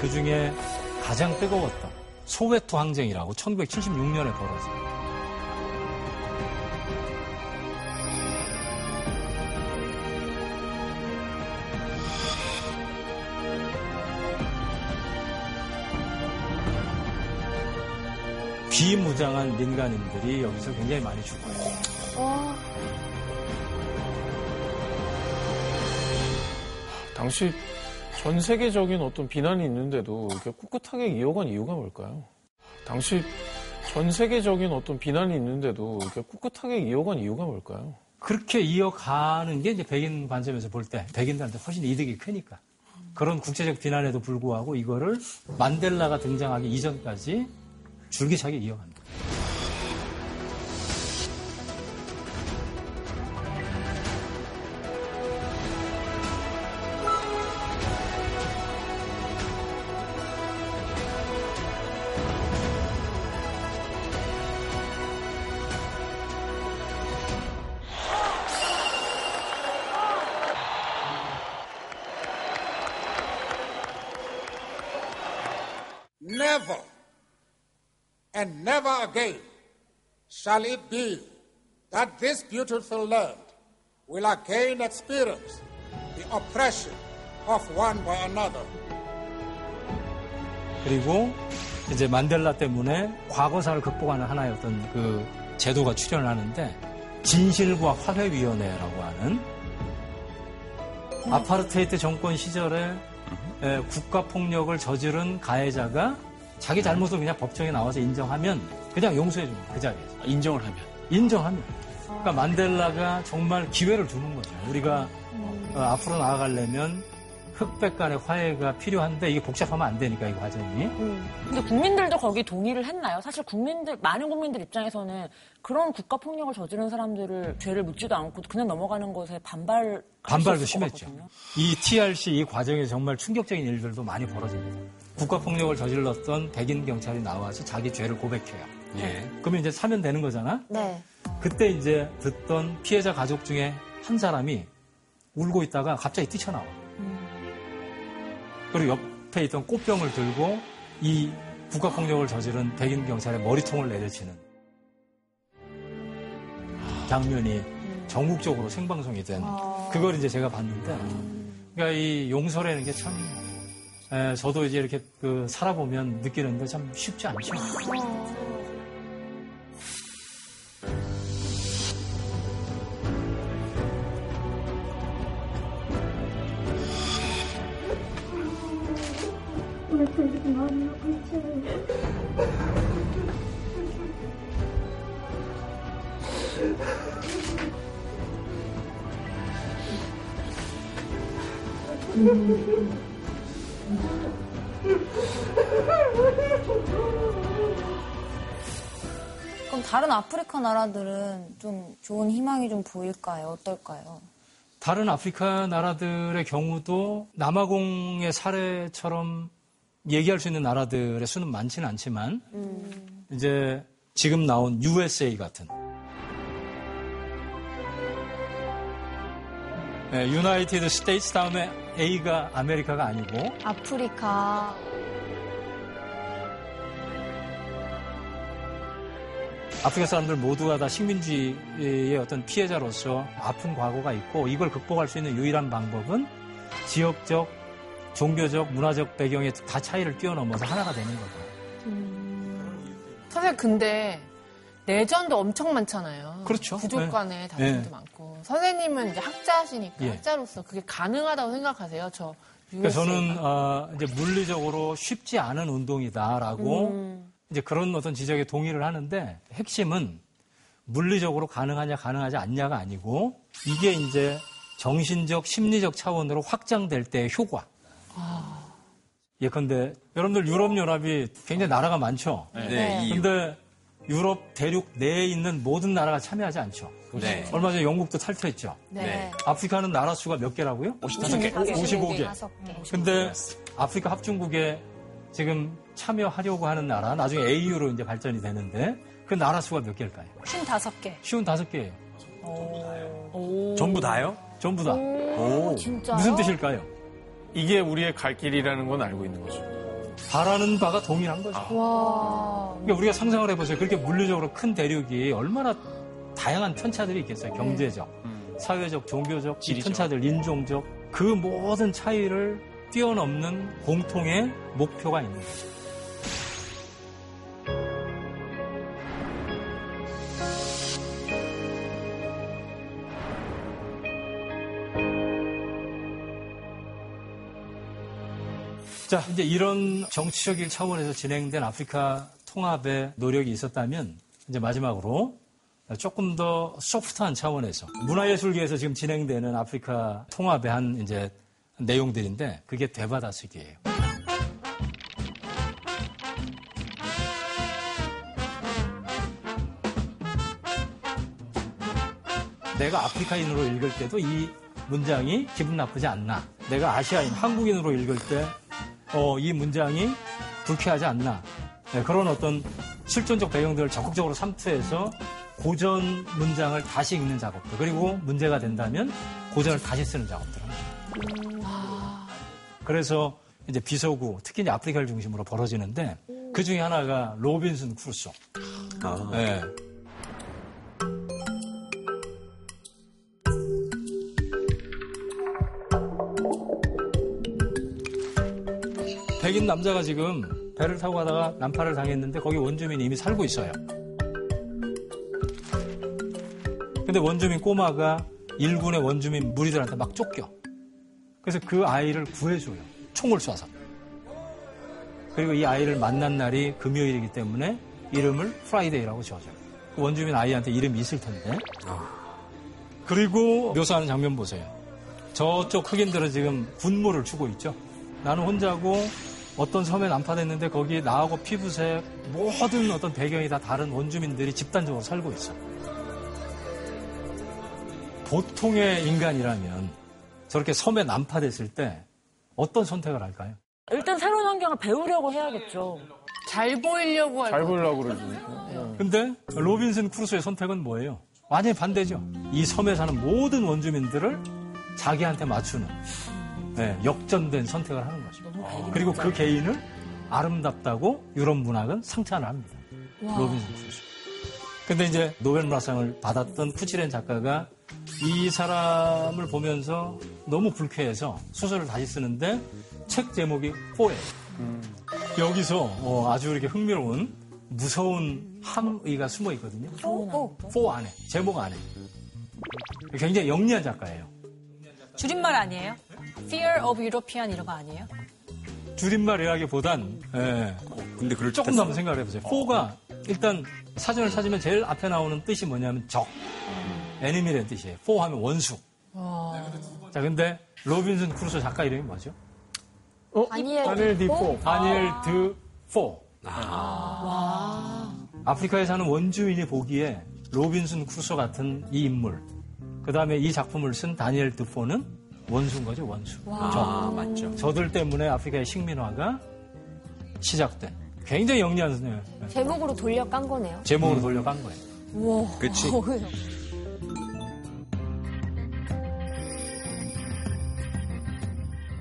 그 중에 가장 뜨거웠던 소웨토 항쟁이라고 1976년에 벌어집 비무장한 민간인들이 여기서 굉장히 많이 죽어요. 당시 전 세계적인 어떤 비난이 있는데도 이렇게 꿋꿋하게 이어간 이유가 뭘까요? 당시 전 세계적인 어떤 비난이 있는데도 이렇게 꿋꿋하게 이어간 이유가 뭘까요? 그렇게 이어가는 게 이제 백인 관점에서 볼 때 백인들한테 훨씬 이득이 크니까. 그런 국제적 비난에도 불구하고 이거를 만델라가 등장하기 이전까지 줄기차게 이어간다. Shall it be that this beautiful land will again experience the oppression of one by another. 그리고 이제 만델라 때문에 과거사를 극복하는 하나의 어떤 그 제도가 출현을 하는데 진실과 화해위원회라고 하는 아파르테이트 정권 시절에 에, 국가 폭력을 저지른 가해자가 자기 잘못을 그냥 법정에 나와서 인정하면 그냥 용서해 줍니다. 그 자리에서. 인정을 하면. 인정하면. 그러니까 만델라가 정말 기회를 주는 거죠. 우리가 어, 앞으로 나아가려면 흑백 간의 화해가 필요한데 이게 복잡하면 안 되니까 이 과정이. 근데 국민들도 거기 동의를 했나요? 사실 국민들 많은 국민들 입장에서는 그런 국가 폭력을 저지른 사람들을 죄를 묻지도 않고 그냥 넘어가는 것에 반발 반발도 심했죠. 이 TRC 이 과정에 정말 충격적인 일들도 많이 벌어집니다. 국가 폭력을 저질렀던 백인 경찰이 나와서 자기 죄를 고백해요. 예. 그러면 이제 사면 되는 거잖아. 네. 그때 이제 듣던 피해자 가족 중에 한 사람이 울고 있다가 갑자기 뛰쳐나와. 그리고 옆에 있던 꽃병을 들고 이 국가폭력을 저지른 백인 경찰의 머리통을 내려치는 장면이 전국적으로 생방송이 된 그걸 이제 제가 봤는데 그러니까 이 용서라는 게 참 저도 이제 이렇게 그 살아보면 느끼는데 참 쉽지 않죠. 그럼 다른 아프리카 나라들은 좀 좋은 희망이 좀 보일까요? 어떨까요? 다른 아프리카 나라들의 경우도 남아공의 사례처럼 얘기할 수 있는 나라들의 수는 많지는 않지만 이제 지금 나온 USA 같은 United States 다음에 A가 아메리카가 아니고 아프리카. 아프리카 사람들 모두가 다 식민주의의 어떤 피해자로서 아픈 과거가 있고 이걸 극복할 수 있는 유일한 방법은 지역적, 종교적, 문화적 배경에 다 차이를 뛰어넘어서 하나가 되는 거죠. 사실 근데 내전도 엄청 많잖아요. 그렇죠. 부족 네. 간의 다툼도 네. 많고. 선생님은 이제 학자시니까 예. 학자로서 그게 가능하다고 생각하세요? 저 그러니까. 저는 어, 이제 물리적으로 쉽지 않은 운동이다라고 음. 이제 그런 어떤 지적에 동의를 하는데 핵심은 물리적으로 가능하냐 가능하지 않냐가 아니고 이게 이제 정신적 심리적 차원으로 확장될 때의 효과. 예컨대 여러분들 유럽 연합이 굉장히 나라가 많죠. 네, EU. 근데 유럽 대륙 내에 있는 모든 나라가 참여하지 않죠. 네. 얼마 전에 영국도 탈퇴했죠. 네. 아프리카는 나라 수가 몇 개라고요? 55개. 55개. 다섯 개. 근데 아프리카 합중국에 지금 참여하려고 하는 나라, 나중에 AU로 이제 발전이 되는데 그 나라 수가 몇 개일까요? 55개. 쉬운 다섯 개예요. 전부 다요? 전부 다. 오, 진짜요? 무슨 뜻일까요? 이게 우리의 갈 길이라는 건 알고 있는 거죠. 바라는 바가 동일한 거죠. 와. 그러니까 우리가 상상을 해보세요. 그렇게 물리적으로 큰 대륙이 얼마나 다양한 편차들이 있겠어요. 경제적, 사회적, 종교적. 편차들, 인종적 그 모든 차이를 뛰어넘는 공통의 목표가 있는 거죠. 자, 이제 이런 정치적인 차원에서 진행된 아프리카 통합의 노력이 있었다면 이제 마지막으로 조금 더 소프트한 차원에서 문화예술계에서 지금 진행되는 아프리카 통합의 한 이제 내용들인데 그게 되받아쓰기예요. 내가 아프리카인으로 읽을 때도 이 문장이 기분 나쁘지 않나. 내가 아시아인, 한국인으로 읽을 때, 어, 이 문장이 불쾌하지 않나. 네, 그런 어떤 실존적 배경들을 적극적으로 삼투해서 고전 문장을 다시 읽는 작업들. 그리고 문제가 된다면 고전을 다시 쓰는 작업들 합니다. 그래서 이제 비서구, 특히 이제 아프리카를 중심으로 벌어지는데 그 중에 하나가 로빈슨 크루소. 네. 백인 남자가 지금 배를 타고 가다가 난파를 당했는데 거기 원주민이 이미 살고 있어요. 근데 원주민 꼬마가 일군의 원주민 무리들한테 막 쫓겨. 그래서 그 아이를 구해줘요. 총을 쏴서. 그리고 이 아이를 만난 날이 금요일이기 때문에 이름을 프라이데이라고 지어줘요. 그 원주민 아이한테 이름이 있을 텐데. 그리고 묘사하는 장면 보세요. 저쪽 흑인들은 지금 군무를 추고 있죠. 나는 혼자고 어떤 섬에 난파됐는데 거기 나하고 피부색 모든 어떤 배경이 다 다른 원주민들이 집단적으로 살고 있어. 보통의 인간이라면 저렇게 섬에 난파됐을 때 어떤 선택을 할까요? 일단 새로운 환경을 배우려고 해야겠죠. 잘 보이려고 할잘 거. 보려고 그러지. 근데 로빈슨 크루소의 선택은 뭐예요? 완전히 반대죠. 이 섬에 사는 모든 원주민들을 자기한테 맞추는 네, 역전된 선택을 하는 거죠. 그리고 그 개인을 아름답다고 유럽 문학은 상찬을 합니다. 로빈슨 크루소. 근데 이제 노벨 문학상을 받았던 쿠체란 작가가 이 사람을 보면서 너무 불쾌해서 소설을 다시 쓰는데 책 제목이 Foe예요. 여기서 어, 아주 이렇게 흥미로운 무서운 함의가 숨어 있거든요. Foe 안에 제목 안에 굉장히 영리한 작가예요. 줄임말 아니에요? Fear of European 이런 거 아니에요? 줄임말이라기보단 예, 근데 그럴 조금 더 한번 생각을 해보세요. Foe가 일단 사전을 찾으면 제일 앞에 나오는 뜻이 뭐냐면 적, 애니미라는 뜻이에요. Foe 하면 원수. 자, 근데 로빈슨 크루소 작가 이름이 뭐죠? 어? 다니엘 다니엘. 다니엘 드 포. 아프리카에 사는 원주민이 보기에 로빈슨 크루소 같은 이 인물, 그 다음에 이 작품을 쓴 다니엘 드포는 원수인 거죠, 원수. 아, 맞죠. 저들 때문에 아프리카의 식민화가 시작된 굉장히 영리한 네, 제목으로 돌려 깐 거네요. 제목으로 돌려 깐 거예요. 그치.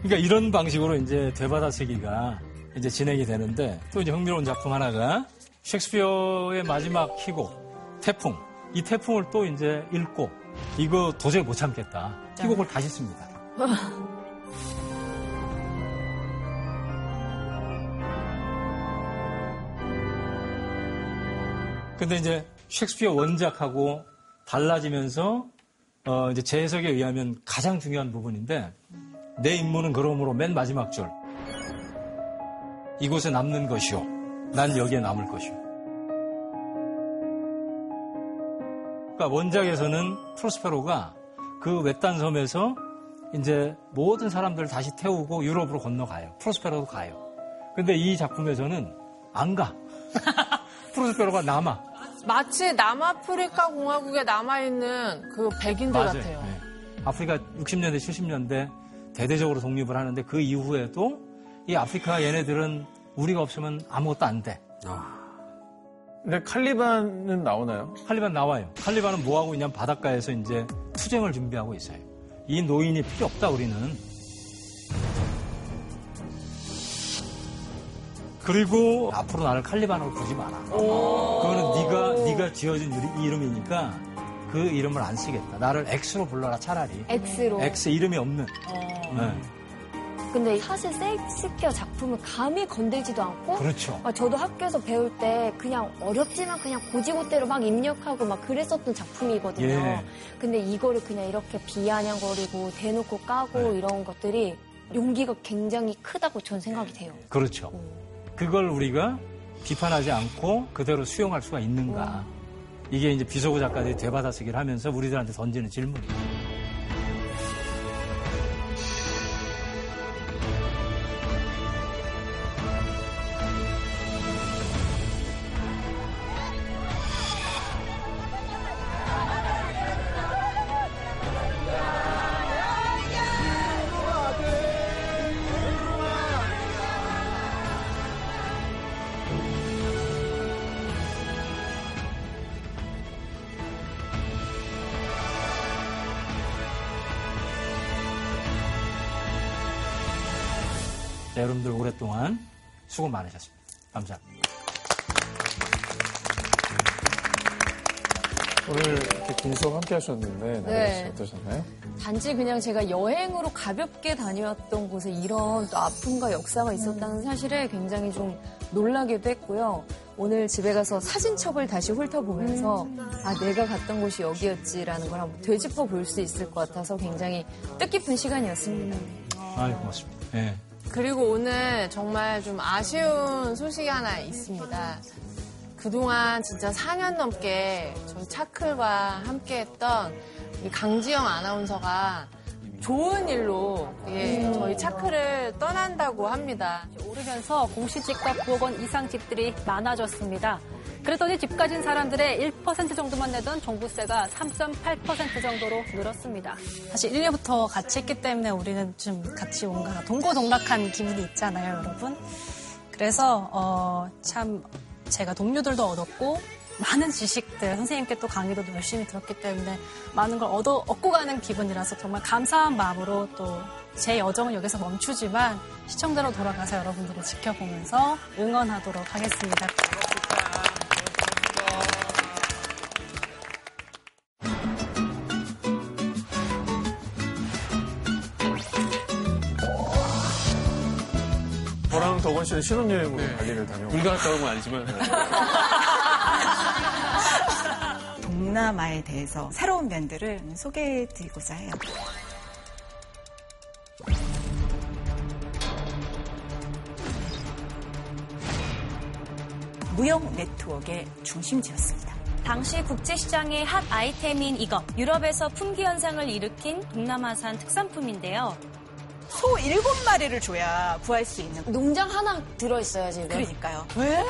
그러니까 이런 방식으로 이제 되받아쓰기가 이제 진행이 되는데 또 이제 흥미로운 작품 하나가 셰익스피어의 마지막 희곡 태풍. 이 태풍을 또 이제 읽고 이거 도저히 못 참겠다. 희곡을 다시 씁니다. 근데 이제 셰익스피어 원작하고 달라지면서 어, 이제 제 해석에 의하면 가장 중요한 부분인데 내 임무는 그러므로 맨 마지막 줄 이곳에 남는 것이요. 난 여기에 남을 것이요. 그러니까 원작에서는 프로스페로가 그 외딴 섬에서 이제 모든 사람들을 다시 태우고 유럽으로 건너가요. 프로스페로도 가요. 근데 이 작품에서는 안 가. 프로스페로가 남아. 마치 남아프리카 공화국에 남아있는 그 백인들 맞아요. 같아요. 네. 아프리카 60년대, 70년대 대대적으로 독립을 하는데 그 이후에도 이 아프리카 얘네들은 우리가 없으면 아무것도 안 돼. 근데 칼리반은 나오나요? 칼리반 나와요. 칼리반은 뭐 하고 있냐면 바닷가에서 이제 투쟁을 준비하고 있어요. 이 노인이 필요 없다 우리는. 그리고 앞으로 나를 칼리반으로 부르지 마라. 그거는 네가 네가 지어진 이름- 이름이니까 그 이름을 안 쓰겠다. 나를 X로 불러라 차라리. X로. X 이름이 없는. 네. 근데 사실 셰익스피어 작품을 감히 건들지도 않고 그렇죠. 막 저도 학교에서 배울 때 그냥 어렵지만 그냥 고지고대로 막 입력하고 막 그랬었던 작품이거든요. 예. 근데 이거를 그냥 이렇게 비아냥거리고 대놓고 까고 네. 이런 것들이 용기가 굉장히 크다고 전 생각이 돼요. 그렇죠. 그걸 우리가 비판하지 않고 그대로 수용할 수가 있는가. 이게 이제 비서구 작가들이 되받아쓰기를 하면서 우리들한테 던지는 질문이에요. 수고 많으셨습니다. 감사합니다. 오늘 이렇게 긴 수업 함께 하셨는데 네. 씨 어떠셨나요? 단지 그냥 제가 여행으로 가볍게 다녀왔던 곳에 이런 또 아픔과 역사가 있었다는 사실에 굉장히 좀 놀라기도 했고요. 오늘 집에 가서 사진첩을 다시 훑어보면서 아 내가 갔던 곳이 여기였지라는 걸 한번 되짚어 볼 수 있을 것 같아서 굉장히 뜻깊은 시간이었습니다. 아이, 고맙습니다. 예. 그리고 오늘 정말 좀 아쉬운 소식이 하나 있습니다. 그동안 진짜 4년 넘게 저희 차클과 함께 했던 우리 강지영 아나운서가 좋은 일로 예, 저희 차클을 떠난다고 합니다. 오르면서 공시집과 부엌원 이상 집들이 많아졌습니다. 그랬더니 집 가진 사람들의 1% 정도만 내던 종부세가 3.8% 정도로 늘었습니다. 사실 1년부터 같이 했기 때문에 우리는 좀 같이 뭔가 동고동락한 기분이 있잖아요, 여러분. 그래서 어, 참 제가 동료들도 얻었고 많은 지식들 선생님께 또 강의도 열심히 들었기 때문에 많은 걸 얻어 얻고 가는 기분이라서 정말 감사한 마음으로 또 제 여정은 여기서 멈추지만 시청자로 돌아가서 여러분들을 지켜보면서 응원하도록 하겠습니다. 덕원 씨는 신혼여행으로 발리를 다녀오고 불 갔다 온건 아니지만 동남아에 대해서 새로운 면들을 소개해 드리고자 해요. 무역 네트워크의 중심지였습니다. 당시 국제시장의 핫 아이템인 이것. 유럽에서 품귀 현상을 일으킨 동남아산 특산품인데요. 소 7마리를 줘야 구할 수 있는 농장 하나 들어있어요, 지금. 그러니까요. 왜?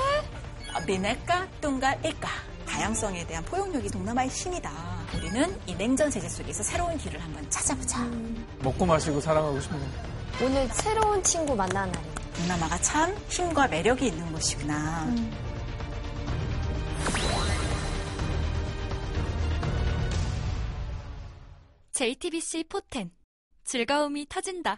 미네까 뚱가 일까 다양성에 대한 포용력이 동남아의 힘이다. 우리는 이 냉전 세제 속에서 새로운 길을 한번 찾아보자. 먹고 마시고 사랑하고 싶은 오늘 새로운 친구 만나는 날이에요. 동남아가 참 힘과 매력이 있는 곳이구나. JTBC 포텐 즐거움이 터진다.